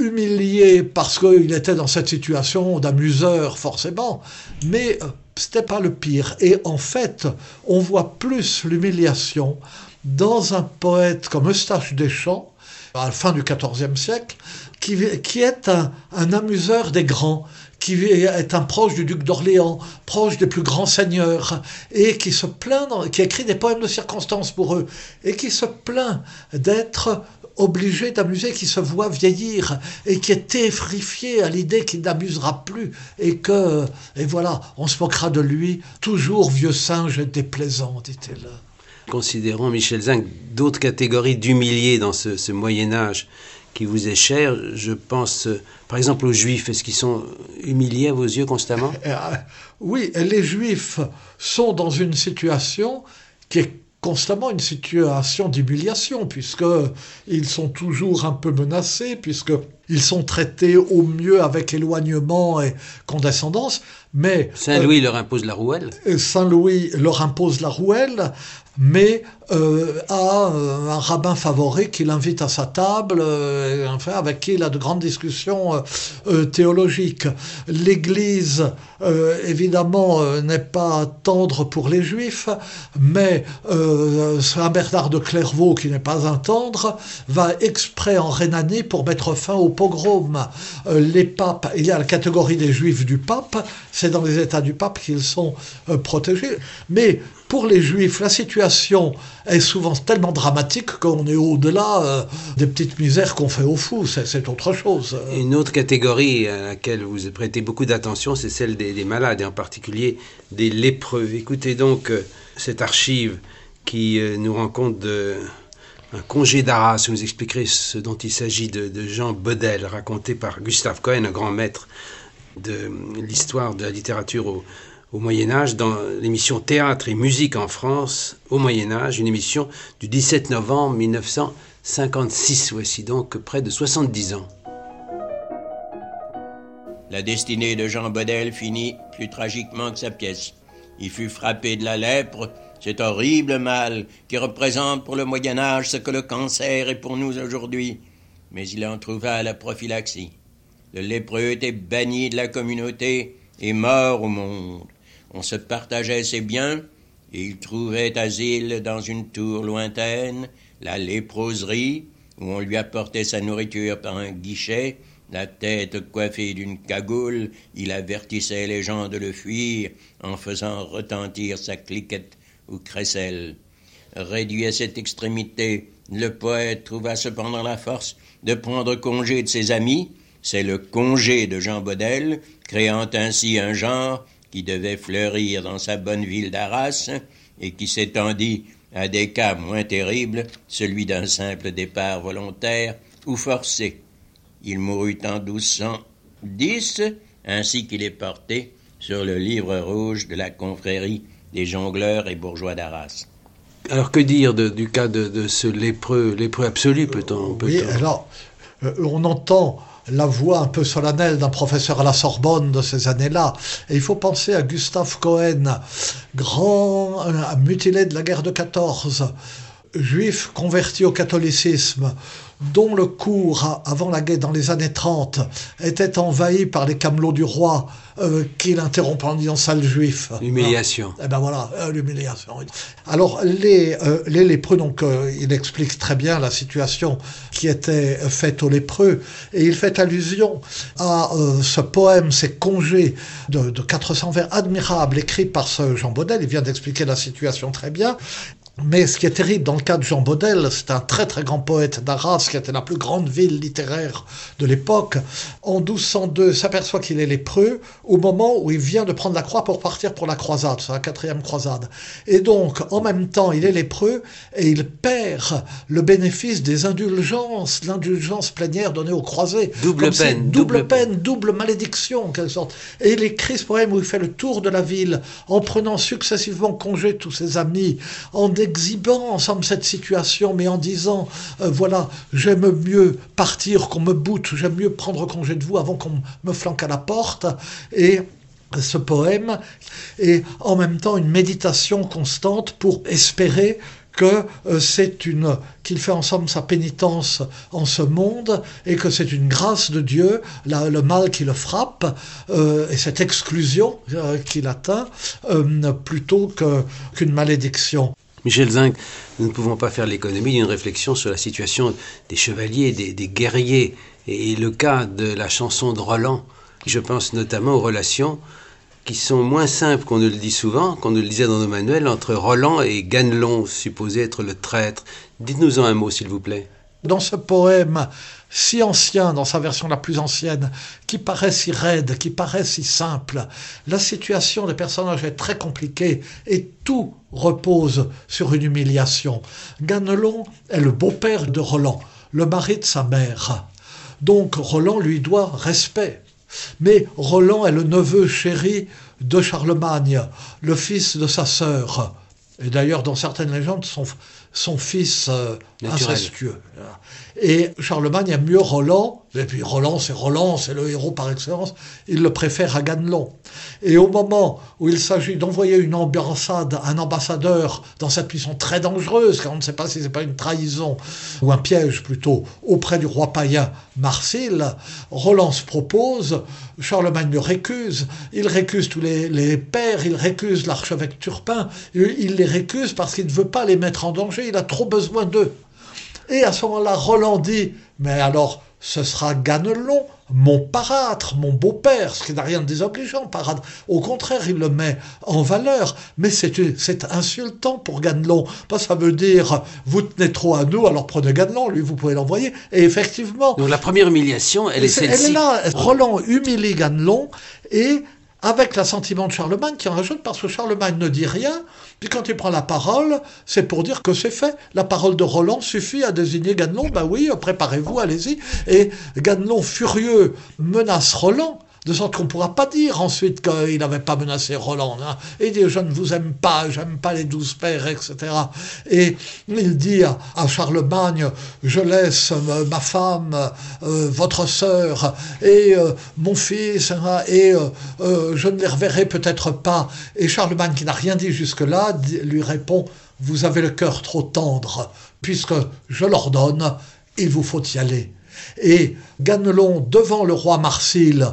humilié parce qu'il était dans cette situation d'amuseur forcément, mais euh, c'était pas le pire. Et en fait, on voit plus l'humiliation dans un poète comme Eustache Deschamps, à la fin du XIVe siècle, qui, est un, un, amuseur des grands, qui est un proche du duc d'Orléans, proche des plus grands seigneurs, et qui se plaint, qui écrit des poèmes de circonstance pour eux, et qui se plaint d'être obligé d'amuser, qui se voit vieillir et qui est effrifié à l'idée qu'il n'amusera plus et que, et voilà, on se moquera de lui, toujours vieux singe déplaisant, dit-il. Considérons, Michel Zinc, d'autres catégories d'humiliés dans ce, ce Moyen Âge qui vous est cher. Je pense par exemple aux Juifs. Est-ce qu'ils sont humiliés à vos yeux constamment? Oui, les Juifs sont dans une situation qui est constamment une situation d'humiliation, puisqu'ils sont toujours un peu menacés, puisqu'ils sont traités au mieux avec éloignement et condescendance, mais... Saint-Louis euh, leur impose la rouelle. Saint-Louis leur impose la rouelle, mais euh, a euh, un rabbin favori qui l'invite à sa table, euh, enfin, avec qui il a de grandes discussions théologiques. L'Église, évidemment, n'est pas tendre pour les Juifs, mais Saint Bernard de Clairvaux, qui n'est pas un tendre, va exprès en Rhénanie pour mettre fin au pogrom. les papes, il y a la catégorie des Juifs du pape, c'est dans les États du pape qu'ils sont protégés, mais pour les Juifs, la situation est souvent tellement dramatique qu'on est au-delà euh, des petites misères qu'on fait aux fous. C'est autre chose. Une autre catégorie à laquelle vous prêtez beaucoup d'attention, c'est celle des, des, malades, et en particulier des lépreux. Écoutez donc euh, cette archive qui euh, nous rend compte de un congé d'Arras. Vous expliquerez ce dont il s'agit de, Jean Bodel, raconté par Gustave Cohen, un grand maître de l'histoire de la littérature au, au Moyen Âge dans l'émission Théâtre et musique en France au Moyen Âge, une émission du 17 novembre 1956. Voici donc près de 70 ans. La destinée de Jean Bodel finit plus tragiquement que sa pièce. Il fut frappé de la lèpre, cet horrible mal qui représente pour le Moyen Âge ce que le cancer est pour nous aujourd'hui. Mais il en trouva la prophylaxie. Le lépreux était banni de la communauté et mort au monde. On se partageait ses biens, il trouvait asile dans une tour lointaine, la léproserie, où on lui apportait sa nourriture par un guichet, la tête coiffée d'une cagoule, il avertissait les gens de le fuir en faisant retentir sa cliquette ou crécelle. Réduit à cette extrémité, le poète trouva cependant la force de prendre congé de ses amis, c'est le congé de Jean Bodel, créant ainsi un genre qui devait fleurir dans sa bonne ville d'Arras et qui s'étendit à des cas moins terribles, celui d'un simple départ volontaire ou forcé. Il mourut en 1210, ainsi qu'il est porté sur le livre rouge de la confrérie des jongleurs et bourgeois d'Arras. Alors que dire de, du cas de, de, ce lépreux, lépreux absolu, peut-on peut Oui, alors, euh, on entend la voix un peu solennelle d'un professeur à la Sorbonne de ces années-là. Et il faut penser à Gustave Cohen, grand mutilé de la guerre de 14, juif converti au catholicisme dont le cours avant la guerre dans les années 30 était envahi par les camelots du roi euh, qui l'interrompent en disant sale juif. L'humiliation. Eh ben voilà, euh, l'humiliation. Alors les, euh, les lépreux, donc il explique très bien la situation qui était faite aux lépreux et il fait allusion à ce poème, ces congés de, de 400 vers admirables écrits par ce Jean Baudel. Il vient d'expliquer la situation très bien. Mais ce qui est terrible dans le cas de Jean Baudel, c'est un très très grand poète d'Arras, qui était la plus grande ville littéraire de l'époque. En 1202, s'aperçoit qu'il est lépreux au moment où il vient de prendre la croix pour partir pour la croisade, c'est la quatrième croisade. Et donc, en même temps, il est lépreux et il perd le bénéfice des indulgences, l'indulgence plénière donnée aux croisés. Double peine. Double, peine, double malédiction en quelque sorte. Et il écrit ce poème où il fait le tour de la ville en prenant successivement congé de tous ses amis, en exhibant ensemble cette situation, mais en disant, euh, voilà, j'aime mieux partir qu'on me boute, j'aime mieux prendre congé de vous avant qu'on me flanque à la porte. Et ce poème est en même temps une méditation constante pour espérer que euh, c'est une qu'il fait ensemble sa pénitence en ce monde et que c'est une grâce de Dieu, le mal qui le frappe euh, et cette exclusion qu'il atteint plutôt qu'une malédiction. Michel Zinc, nous ne pouvons pas faire l'économie d'une réflexion sur la situation des chevaliers, des, guerriers, et le cas de la chanson de Roland. Je pense notamment aux relations qui sont moins simples qu'on ne le dit souvent, qu'on ne le disait dans nos manuels, entre Roland et Ganelon, supposé être le traître. Dites-nous en un mot, s'il vous plaît. Dans ce poème, si ancien dans sa version la plus ancienne, qui paraît si raide, qui paraît si simple. La situation des personnages est très compliquée et tout repose sur une humiliation. Ganelon est le beau-père de Roland, le mari de sa mère. Donc Roland lui doit respect. Mais Roland est le neveu chéri de Charlemagne, le fils de sa sœur. Et d'ailleurs, dans certaines légendes, son, fils euh, incestueux. Et Charlemagne aime mieux Roland, et puis Roland c'est Roland, c'est le héros par excellence, il le préfère à Ganelon. Et au moment où il s'agit d'envoyer une ambassade, un ambassadeur dans cette mission très dangereuse, car on ne sait pas si c'est pas une trahison ou un piège plutôt, auprès du roi païen Marsil, Roland se propose, Charlemagne le récuse, il récuse tous les, les pères, il récuse l'archevêque Turpin, il les récuse parce qu'il ne veut pas les mettre en danger, il a trop besoin d'eux. Et à ce moment-là, Roland dit, mais alors, ce sera Ganelon, mon parâtre, mon beau-père, ce qui n'a rien de désobligeant, parâtre. Au contraire, il le met en valeur, mais c'est insultant pour Ganelon. Parce que ça veut dire, vous tenez trop à nous, alors prenez Ganelon, lui, vous pouvez l'envoyer. Et effectivement... Donc la première humiliation, elle est, celle-ci. Elle est là. Roland humilie Ganelon, et avec l'assentiment de Charlemagne qui en rajoute parce que Charlemagne ne dit rien, puis quand il prend la parole, c'est pour dire que c'est fait. La parole de Roland suffit à désigner Ganelon, ben oui, préparez-vous, allez-y. Et Ganelon, furieux, menace Roland de sorte qu'on ne pourra pas dire ensuite qu'il n'avait pas menacé Roland. Hein. Il dit Je ne vous aime pas, j'aime pas les douze pères, etc. Et il dit à, Charlemagne Je laisse euh, ma femme, euh, votre sœur et euh, mon fils, hein, et je ne les reverrai peut-être pas. Et Charlemagne, qui n'a rien dit jusque-là, lui répond Vous avez le cœur trop tendre, puisque je l'ordonne, il vous faut y aller. Et Ganelon, devant le roi Marsil,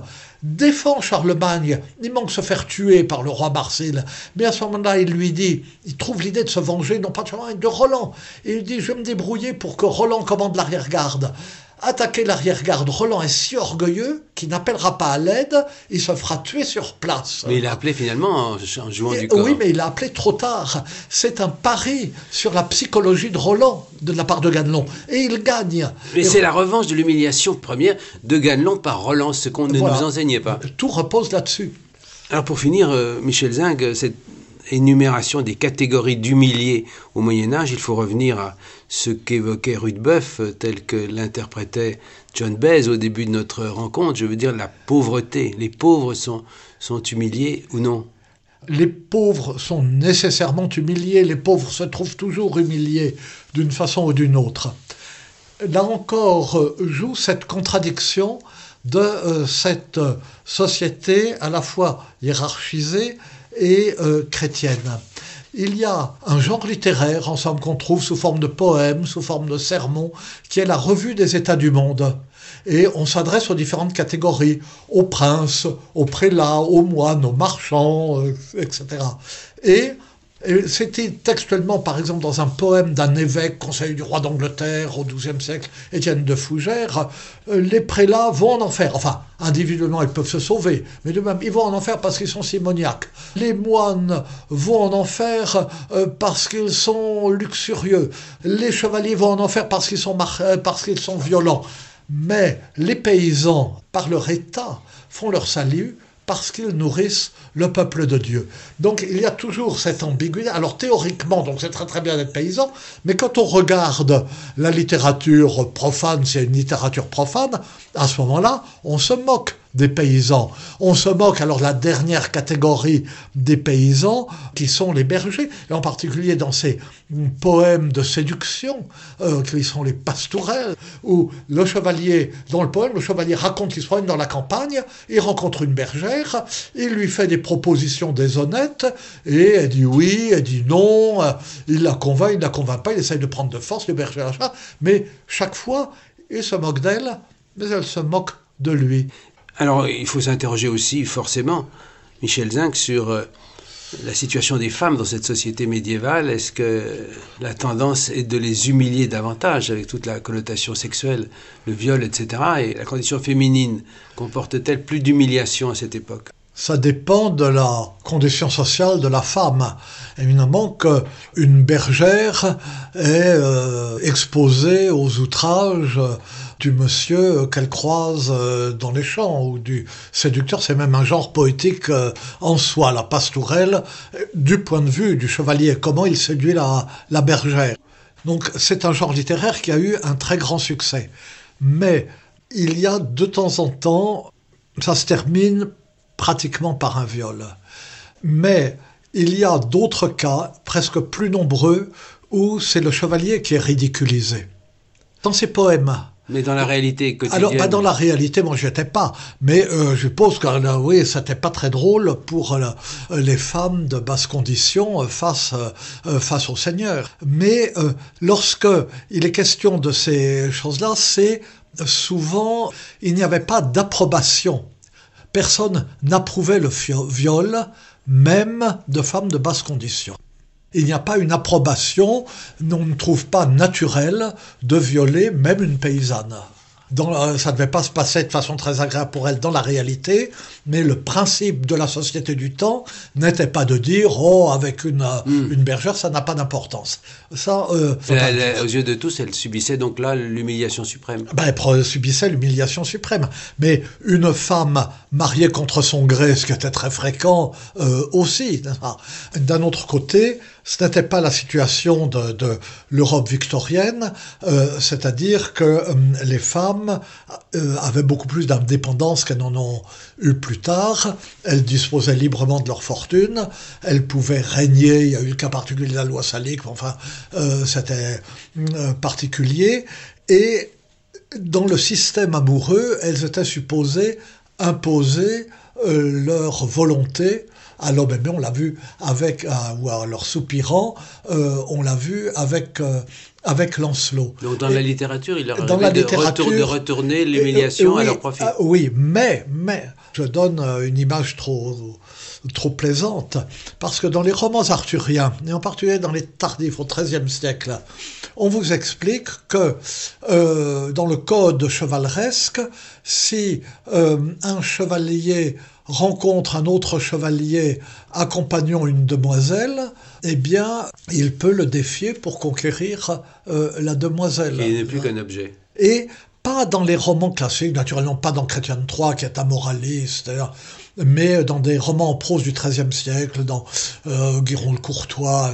défend Charlemagne. Il manque se faire tuer par le roi Marcel. Mais à ce moment-là, il lui dit, il trouve l'idée de se venger, non pas de Charlemagne, de Roland. Et il dit, je vais me débrouiller pour que Roland commande l'arrière-garde attaquer l'arrière-garde. Roland est si orgueilleux qu'il n'appellera pas à l'aide, il se fera tuer sur place. Mais il a appelé finalement en, jouant du corps. Oui, mais il a appelé trop tard. C'est un pari sur la psychologie de Roland de la part de Ganelon. Et il gagne. Mais c'est la revanche de l'humiliation première de Ganelon par Roland, ce qu'on ne nous enseignait pas. Tout repose là-dessus. Alors pour finir, euh, Michel Zing, cette énumération des catégories d'humiliés au Moyen Âge, il faut revenir à ce qu'évoquait Rudebeuf, tel que l'interprétait John Baez au début de notre rencontre, je veux dire la pauvreté. Les pauvres sont, humiliés ou non? Les pauvres sont nécessairement humiliés, les pauvres se trouvent toujours humiliés d'une façon ou d'une autre. Là encore joue cette contradiction de euh, cette société à la fois hiérarchisée et euh, chrétienne. Il y a un genre littéraire, ensemble qu'on trouve sous forme de poèmes, sous forme de sermons, qui est la revue des États du monde. Et on s'adresse aux différentes catégories, aux princes, aux prélats, aux moines, aux marchands, euh, etc. Et et C'était textuellement, par exemple, dans un poème d'un évêque, conseiller du roi d'Angleterre au XIIe siècle, Étienne de Fougères, euh, les prélats vont en enfer. Enfin, individuellement, ils peuvent se sauver, mais de même, ils vont en enfer parce qu'ils sont simoniaques. Les moines vont en enfer euh, parce qu'ils sont luxurieux. Les chevaliers vont en enfer parce qu'ils sont, euh, parce qu'ils sont violents. Mais les paysans, par leur état, font leur salut parce qu'ils nourrissent le peuple de Dieu. Donc il y a toujours cette ambiguïté. Alors théoriquement, donc c'est très très bien d'être paysan, mais quand on regarde la littérature profane, c'est une littérature profane, à ce moment-là, on se moque des paysans. On se moque alors la dernière catégorie des paysans qui sont les bergers, et en particulier dans ces poèmes de séduction euh, qui sont les pastourelles, où le chevalier, dans le poème, le chevalier raconte qu'il se dans la campagne, il rencontre une bergère, il lui fait des propositions déshonnêtes, et elle dit oui, elle dit non, il la convainc, il ne la convainc pas, il essaye de prendre de force le berger, mais chaque fois, il se moque d'elle, mais elle se moque de lui. Alors, il faut s'interroger aussi, forcément, Michel Zinc, sur euh, la situation des femmes dans cette société médiévale. Est-ce que la tendance est de les humilier davantage avec toute la connotation sexuelle, le viol, etc. Et la condition féminine comporte-t-elle plus d'humiliation à cette époque? Ça dépend de la condition sociale de la femme. Évidemment qu'une bergère est euh, exposée aux outrages du monsieur qu'elle croise euh, dans les champs ou du séducteur. C'est même un genre poétique euh, en soi, la pastourelle, du point de vue du chevalier, comment il séduit la, la bergère. Donc c'est un genre littéraire qui a eu un très grand succès. Mais il y a de temps en temps, ça se termine pratiquement par un viol. Mais il y a d'autres cas, presque plus nombreux, où c'est le chevalier qui est ridiculisé. Dans ses poèmes, mais dans la réalité quotidienne. Alors, pas dans la réalité, moi, j'étais pas. Mais euh, je suppose que là, oui, c'était pas très drôle pour euh, les femmes de basse condition euh, face face au Seigneur. Mais lorsque il est question de ces choses-là, c'est souvent il n'y avait pas d'approbation. Personne n'approuvait le viol, même de femmes de basse condition il n'y a pas une approbation, on ne trouve pas naturel de violer même une paysanne. Euh, ça ne devait pas se passer de façon très agréable pour elle dans la réalité, mais le principe de la société du temps n'était pas de dire oh avec une, euh, hmm. une bergère ça n'a pas d'importance. Ça, euh, aux yeux de tous, elle subissait donc là l'humiliation suprême. Ben, elle subissait l'humiliation suprême, mais une femme mariée contre son gré, ce qui était très fréquent aussi. D'un autre côté, ce n'était pas la situation de, l'Europe victorienne, euh, c'est-à-dire que euh, les femmes euh, avaient beaucoup plus d'indépendance qu'elles n'en ont eu plus tard. Elles disposaient librement de leur fortune, elles pouvaient régner. Il y a eu le cas particulier de la loi salique, enfin, c'était particulier. Et dans le système amoureux, elles étaient supposées imposer leur volonté à l'homme on l'a vu avec, euh, ou à leur soupirant, euh, on l'a vu avec, euh, avec Lancelot. Donc dans la littérature, il leur dans la littérature, de, retourner l'humiliation à leur profit. oui, mais, mais, je donne une image trop, trop plaisante, parce que dans les romans arthuriens, et en particulier dans les tardifs au XIIIe siècle, on vous explique que dans le code chevaleresque, si un chevalier rencontre un autre chevalier accompagnant une demoiselle, eh bien, il peut le défier pour conquérir euh, la demoiselle. il n'est plus qu'un objet. Et pas dans les romans classiques, naturellement pas dans Chrétien III qui est un moraliste, mais dans des romans en prose du XIIIe siècle, dans euh, Guiron le Courtois,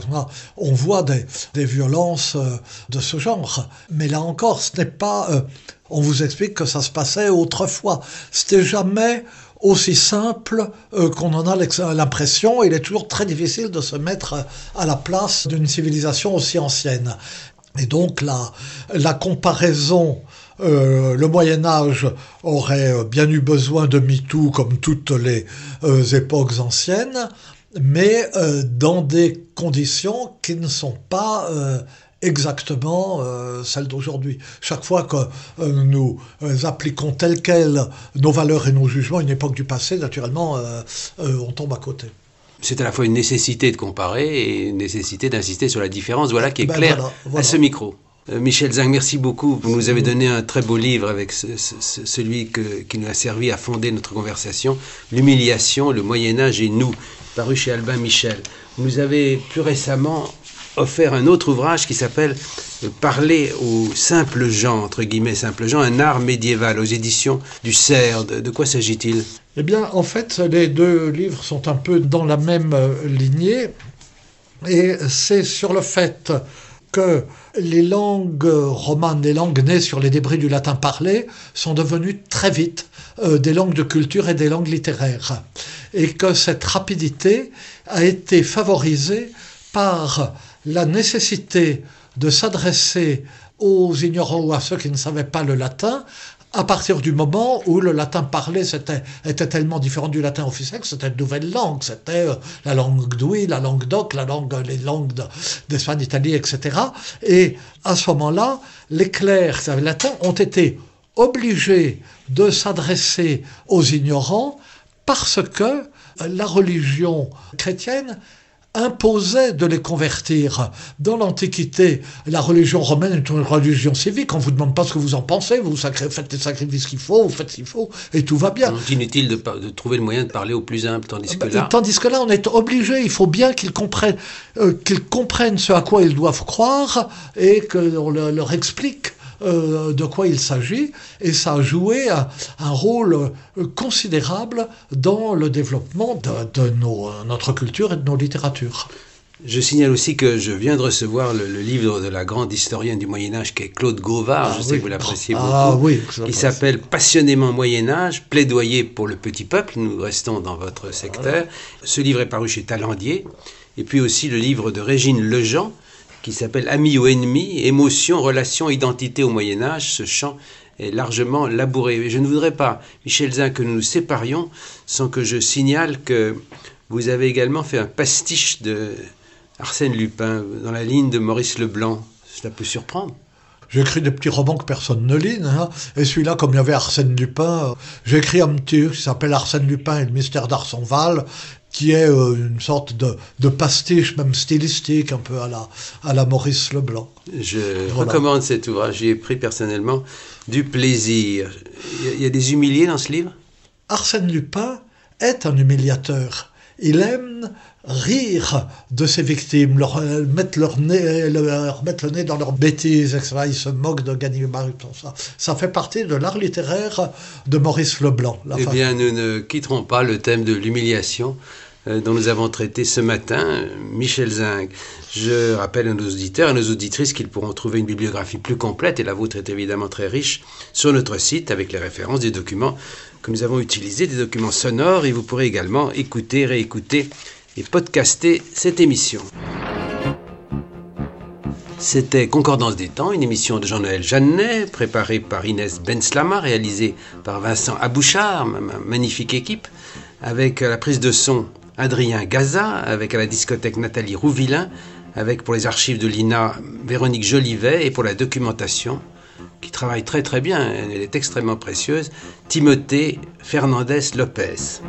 on voit des, violences euh, de ce genre. Mais là encore, ce n'est pas... on vous explique que ça se passait autrefois. C'était jamais aussi simple euh, qu'on en a l'impression. Il est toujours très difficile de se mettre à la place d'une civilisation aussi ancienne. Et donc la, la comparaison, euh, le Moyen Âge aurait bien eu besoin de MeToo comme toutes les euh, époques anciennes, mais dans des conditions qui ne sont pas exactement euh, celles d'aujourd'hui. Chaque fois que euh, nous euh, appliquons tel quel nos valeurs et nos jugements à une époque du passé, naturellement, on tombe à côté. C'est à la fois une nécessité de comparer et une nécessité d'insister sur la différence. Voilà qui est Ben clair voilà, voilà. à ce micro. Michel Zang, merci beaucoup. Vous nous avez donné un très beau livre avec ce- ce- ce- celui que- qui nous a servi à fonder notre conversation, L'humiliation, le Moyen Âge et nous, paru chez Albin Michel. Vous nous avez plus récemment offert un autre ouvrage qui s'appelle Parler aux simples gens, entre guillemets simples gens, un art médiéval aux éditions du Cerf. De, de quoi s'agit-il? Eh bien, en fait, les deux livres sont un peu dans la même euh, lignée, et c'est sur le fait que les langues romanes, les langues nées sur les débris du latin parlé, sont devenues très vite euh, des langues de culture et des langues littéraires. Et que cette rapidité a été favorisée par la nécessité de s'adresser aux ignorants ou à ceux qui ne savaient pas le latin à partir du moment où le latin parlé était tellement différent du latin officiel que c'était une nouvelle langue. C'était euh, la langue d'Ouï, la langue d'Oc, la langue, les langues de- d'Espagne, d'Italie, etc. Et à ce moment-là, les clercs qui savaient le latin ont été obligés de s'adresser aux ignorants parce que euh, la religion chrétienne imposait de les convertir. Dans l'Antiquité, la religion romaine est une religion civique. On ne vous demande pas ce que vous en pensez, vous faites les sacrifices qu'il faut, vous faites ce qu'il faut, et tout va bien. Donc, inutile de, trouver le moyen de parler au plus humble, tandis que Euh, là... Tandis que là, on est obligé, il faut bien qu'ils comprennent, euh, qu'ils comprennent ce à quoi ils doivent croire et qu'on leur, leur explique euh, de quoi il s'agit. Et ça a joué un, un rôle euh, considérable dans le développement de, de nos- euh, notre culture et de nos littératures. Je signale aussi que je viens de recevoir le, le livre de la grande historienne du Moyen Âge qui est Claude Gauvard, Ah je sais oui. que vous l'appréciez Ah beaucoup, oui, qui s'appelle Passionnément Moyen Âge, plaidoyer pour le petit peuple, nous restons dans votre secteur. Ce livre est paru chez Talandier, et puis aussi le livre de Régine Lejean qui s'appelle Amis ou ennemis, émotions, relations, identité au Moyen Âge. Ce champ est largement labouré. Et je ne voudrais pas, Michel Zin, que nous nous séparions sans que je signale que vous avez également fait un pastiche de Arsène Lupin dans la ligne de Maurice Leblanc. Cela peut surprendre. J'ai écrit des petits romans que personne ne lit, hein. et celui-là, comme il y avait Arsène Lupin, euh, j'ai écrit un petit qui s'appelle Arsène Lupin et le mystère d'Arsonval, qui est euh, une sorte de, de pastiche, même stylistique, un peu à la, à la Maurice Leblanc. Je Voilà. recommande cet ouvrage. J'y ai pris personnellement du plaisir. Il y a- il y a des humiliés dans ce livre? Arsène Lupin est un humiliateur. Il aime rire de ses victimes, leur euh, mettre leur nez, leur mettre le nez dans leurs bêtises, etc. Il se moque de Ganimard ça. Ça fait partie de l'art littéraire de Maurice Leblanc. la Eh bien, nous ne quitterons pas le thème de l'humiliation euh, dont nous avons traité ce matin, euh, Michel Zing. Je rappelle à nos auditeurs et à nos auditrices qu'ils pourront trouver une bibliographie plus complète, et la vôtre est évidemment très riche, sur notre site avec les références des documents que nous avons utilisés, des documents sonores, et vous pourrez également écouter, réécouter et podcaster cette émission. C'était Concordance des temps, une émission de Jean-Noël Jeannet, préparée par Inès Benslama, réalisée par Vincent Abouchard, ma ma magnifique équipe, avec la prise de son Adrien Gaza, avec à la discothèque Nathalie Rouvillain, avec pour les archives de l'INA Véronique Jolivet et pour la documentation, qui travaille très très bien, elle est extrêmement précieuse, Timothée Fernandez Lopez.